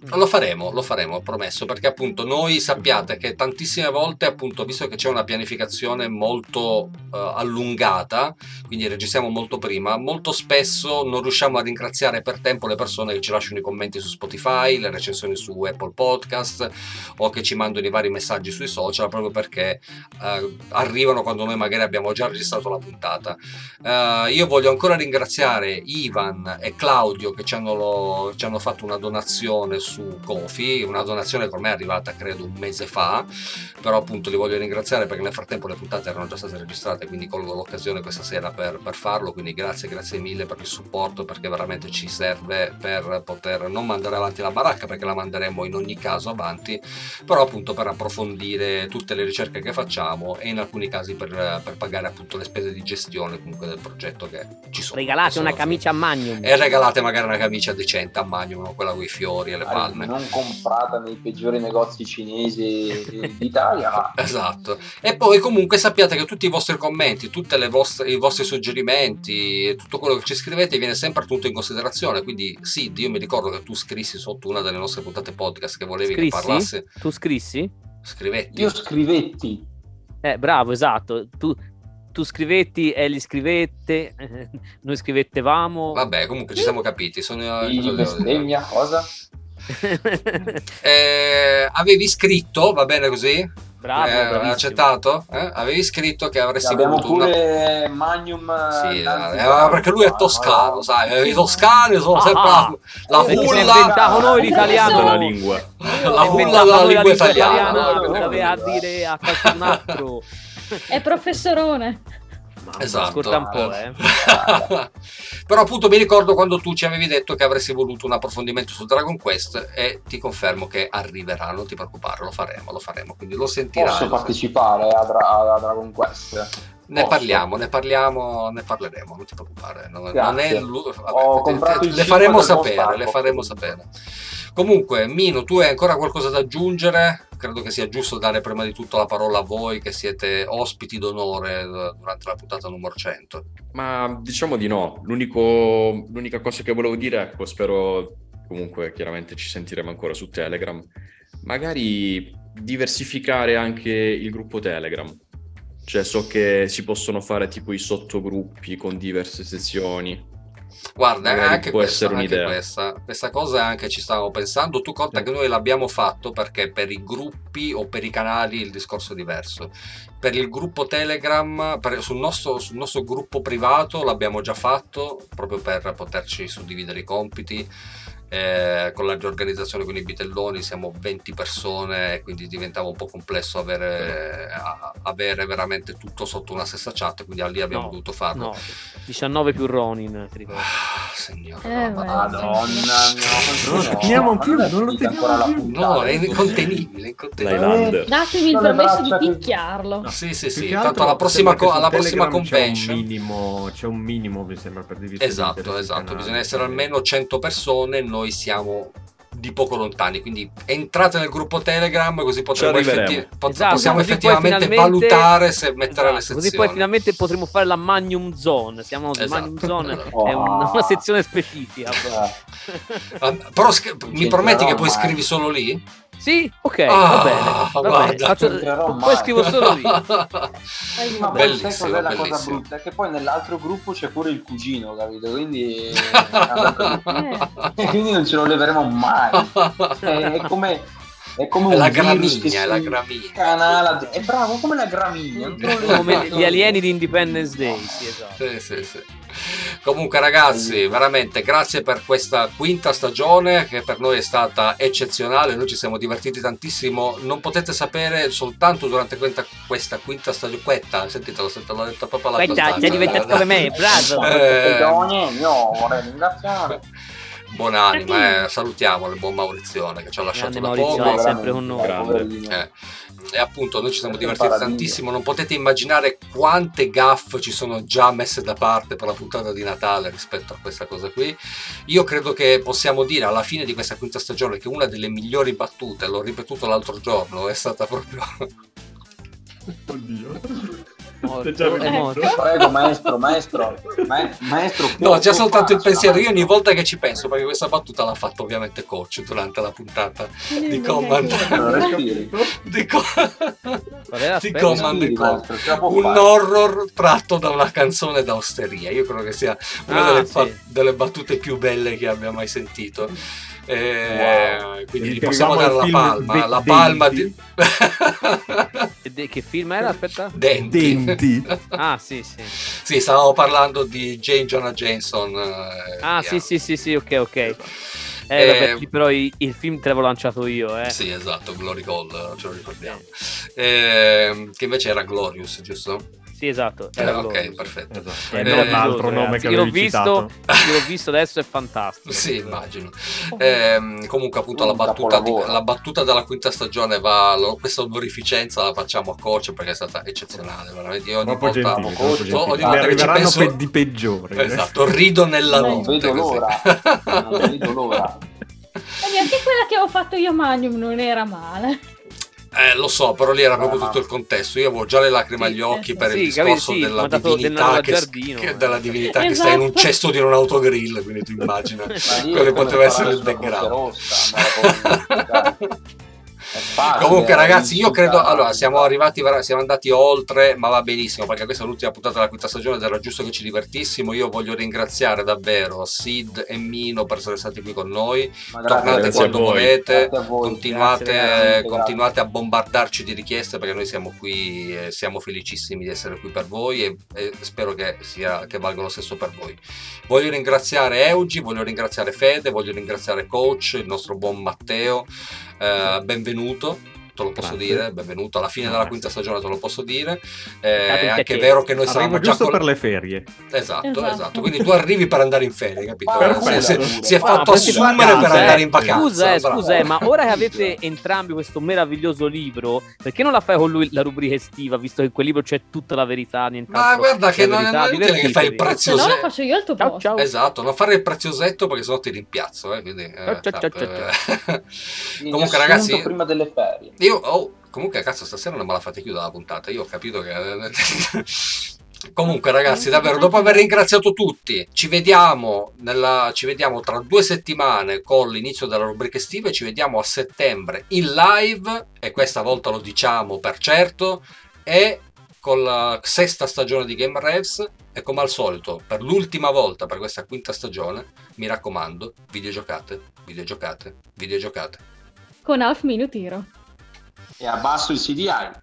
Lo faremo, lo faremo, promesso, perché appunto noi sappiate che tantissime volte, appunto, visto che c'è una pianificazione molto eh, allungata, quindi registriamo molto prima, molto spesso non riusciamo a ringraziare per tempo le persone che ci lasciano i commenti su Spotify, le recensioni su Apple Podcast o che ci mandano i vari messaggi sui social, proprio perché eh, arrivano quando noi magari abbiamo già registrato la puntata. Eh, io voglio ancora ringraziare Ivan e Claudio che ci hanno, lo- ci hanno fatto una donazione Kofi, una donazione che ormai è arrivata credo un mese fa, però appunto li voglio ringraziare perché nel frattempo le puntate erano già state registrate, quindi colgo l'occasione questa sera per, per farlo, quindi grazie, grazie mille per il supporto perché veramente ci serve per poter non mandare avanti la baracca perché la manderemo in ogni caso avanti, però appunto per approfondire tutte le ricerche che facciamo e in alcuni casi per, per pagare appunto le spese di gestione comunque del progetto che ci sono. Regalate una camicia a Magnum. E regalate magari una camicia decente a Magnum, quella con i fiori e le palme. Non comprata nei peggiori negozi cinesi d'Italia, ma *laughs* Esatto. E poi comunque sappiate che tutti i vostri commenti, tutti i vostri suggerimenti, tutto quello che ci scrivete viene sempre tenuto in considerazione. Quindi sì, io mi ricordo che tu scrissi sotto una delle nostre puntate podcast che volevi che Scrissi? parlassi. Tu scrissi? Scrivetti. io scrivetti. Eh, bravo, esatto. Tu, tu scrivetti e li scrivette, eh, *laughs* noi scrivettevamo. Vabbè, comunque ci siamo capiti. Sono, dire? bestemmia, cosa? *laughs* Eh, avevi scritto, va bene così? bravo, Eh, bravissimo. accettato? Eh? Avevi scritto che avresti Abbiamo voluto una pure Magnum. Sì, Nanzi eh, ma perché lui è Bravo, toscano, no? sai, i toscani sono Ah, sempre ah. la hulla, inventato noi l'italiano. della lingua. la inventato della la lingua italiana. italiana, doveva dire a qualcun altro. È professorone. *laughs* Esatto. Ascolta un po', eh. *laughs* Però appunto mi ricordo quando tu ci avevi detto che avresti voluto un approfondimento su Dragon Quest e ti confermo che arriverà, non ti preoccupare, lo faremo, lo faremo, quindi lo sentirai. Posso lo partecipare a, Dra- a Dragon Quest? Ne Posso? parliamo, ne parliamo, ne parleremo, non ti preoccupare. Non, non è vabbè, Ho te- comprato te- il le faremo sapere, le faremo sapere. Comunque, Mino, tu hai ancora qualcosa da aggiungere? Credo che sia giusto dare prima di tutto la parola a voi che siete ospiti d'onore eh, durante la puntata numero 100. Ma diciamo di no. L'unico- l'unica cosa che volevo dire, ecco, spero comunque chiaramente ci sentiremo ancora su Telegram. Magari diversificare anche il gruppo Telegram. Cioè, so che si possono fare tipo i sottogruppi con diverse sezioni. Guarda, Magari anche, può questa, essere anche questa, questa cosa anche ci stavamo pensando. Tu conta che noi l'abbiamo fatto perché per i gruppi o per i canali il discorso è diverso. Per il gruppo Telegram, per- sul, nostro, sul nostro gruppo privato l'abbiamo già fatto proprio per poterci suddividere i compiti. Eh, con la riorganizzazione con i bitelloni siamo 20 persone e quindi diventava un po' complesso avere, a- avere veramente tutto sotto una stessa chat quindi lì abbiamo No, dovuto farlo No, 19 più Ronin, ti ricordo. Ah, signore Eh, no. Madonna, no, *laughs* Non lo teniamo più, non lo teniamo più. No, è incontenibile, incontenibile. L'Highlander. Datemi il permesso di picchiarlo. Sì, sì, sì. che Tanto alla prossima, co- alla prossima convention. C'è un minimo, c'è un minimo, mi sembra, per dividere. Esatto, esatto. Bisogna essere almeno 100 persone. Noi siamo di poco lontani. Quindi entrate nel gruppo Telegram così effetti- pot- Esatto, possiamo effettivamente valutare se mettere le Esatto, sezioni. Così poi finalmente potremo fare la Magnum Zone. Siamo Esatto. Magnum Zone Oh. *laughs* è una, una sezione specifica. Eh, Ah, Però scri- mi prometti che poi scrivi solo lì? Sì, ok, Ah, va bene. Va guarda. bene. Faccio- poi scrivo solo io. Ma poi Bellissimo, sai cos'è la cosa brutta? Che poi nell'altro gruppo c'è pure il cugino, capito? Quindi, *laughs* Eh. *laughs* quindi non ce lo leveremo mai. È, è come, è come È la gramigna, è la gramigna. canala. È bravo come la gramigna. Come gli alieni di Independence Day, sì, esatto. Sì, sì, sì. Comunque ragazzi, veramente grazie per questa quinta stagione che per noi è stata eccezionale, noi ci siamo divertiti tantissimo, non potete sapere soltanto durante questa, questa quinta stagione, quetta, sentite, l'ho sentito, l'ho detto proprio alla Quetta, sei diventato come me, bravo. Eh. Stagione, Io vorrei ringraziare. Buonanima, eh, salutiamolo il buon Maurizione che ci ha lasciato Grande da Maurizio, poco. è sempre con noi. Eh, E appunto noi ci siamo divertiti tantissimo, non potete immaginare quante gaffe ci sono già messe da parte per la puntata di Natale rispetto a questa cosa qui. Io credo che possiamo dire alla fine di questa quinta stagione che una delle migliori battute, l'ho ripetuto l'altro giorno, è stata proprio Oddio. Morto, È morto. Prego, maestro, maestro, ma- maestro. No, già può soltanto il pensiero. Io ogni volta che ci penso, perché questa battuta l'ha fatta ovviamente coach durante la puntata di Command. Non di, *laughs* co- era? di. Command Respiri, maestro, un horror tratto da una canzone d'austeria. Io credo che sia una Ah, delle, sì. fa- delle battute più belle che abbia mai sentito. Eh, Quindi gli possiamo dare la palma, film la De- palma Denti. di *laughs* de- Che film era? Aspetta. Denti. Denti. *laughs* Ah, sì, sì. Sì, stavamo parlando di Jane Jonah Jameson. eh, Ah, sì, sì, sì, sì, ok, ok. Eh, Eh, vabbè, sì, però i- il film te l'avevo lanciato io, eh. Sì, esatto, Glory Hall, ce lo ricordiamo. Eh, che invece era Glorious, giusto? Sì, esatto. Eh, Era ok, perfetto. Esatto. È Eh, meraviglioso, l'altro nome ragazzi. che l'ho avevi visto, citato. io l'ho visto adesso, è fantastico. Sì, immagino. Ehm, comunque, appunto, la battuta, di- la battuta della quinta stagione va. lo- questa onorificenza la facciamo a coach perché è stata eccezionale. Veramente. Io ogni Troppo volta. gentile, troppo ogni volta che ci penso- pe- di peggiori. Esatto, rido nella Non Non notte. vedo l'ora. *laughs* Non vedo l'ora. E anche quella che ho fatto io a Magnum non era male. Eh, lo so, però lì era proprio Ah. tutto il contesto. Io avevo già le lacrime agli occhi sì, per sì, il capito, discorso sì, della ma dato del divinità, che, giardino, che- eh. della divinità che sta in un Esatto. cesto di un autogrill. Quindi tu immagina. *laughs* Ma lì è Quello come poteva essere il background. Rossa, *laughs* facile, Comunque, eh, ragazzi, io credo. Allora, siamo arrivati, siamo andati oltre, ma va benissimo perché questa è l'ultima puntata della quinta stagione ed era giusto che ci divertissimo. Io voglio ringraziare davvero Sid e Mino per essere stati qui con noi. Tornate quando volete. Continuate, grazie, continuate a bombardarci di richieste perché noi siamo qui e siamo felicissimi di essere qui per voi e, e spero che, sia, che valga lo stesso per voi. Voglio ringraziare Eugi, voglio ringraziare Fede, voglio ringraziare Coach, il nostro buon Matteo. Eh, benvenuto. Te lo posso Grazie. dire, benvenuto alla fine della Grazie. quinta stagione, te lo posso dire. Eh, è anche vero che noi saremo Arrivo già giusto col- per le ferie. Esatto, esatto, Esatto. Quindi tu arrivi per andare in ferie, capito? Perfetto. Si, si- si è fatto posso assumere per andare in cosa? vacanza. Scusa, eh, scusa, eh, ma ora che avete entrambi questo meraviglioso libro, perché non la fai con lui la rubrica estiva, visto che in quel libro c'è tutta la verità, nient'altro Ma guarda che non è, non è inutile che fai il. Se no la preziosetto. faccio io al tuo Ciao, posto. ciao. Esatto, non fare il preziosetto perché sennò ti rimpiazzo. Eh, quindi, eh, Ciao, ciao, ciao, ciao, eh. *laughs* Quindi Comunque, ragazzi, prima delle ferie. Io oh, comunque cazzo stasera non me la fate chiudere la puntata. Io ho capito che. *laughs* Comunque, ragazzi, davvero, dopo aver ringraziato tutti, ci vediamo, nella, ci vediamo tra due settimane con l'inizio della rubrica estiva. Ci vediamo a settembre in live. E questa volta lo diciamo per certo. E con la sesta stagione di Game Revs. E come al solito, per l'ultima volta per questa quinta stagione, mi raccomando, videgiocate, videgiocate, videgiocate. Con Half Minute Hero. é abaixo subsidiário.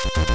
Música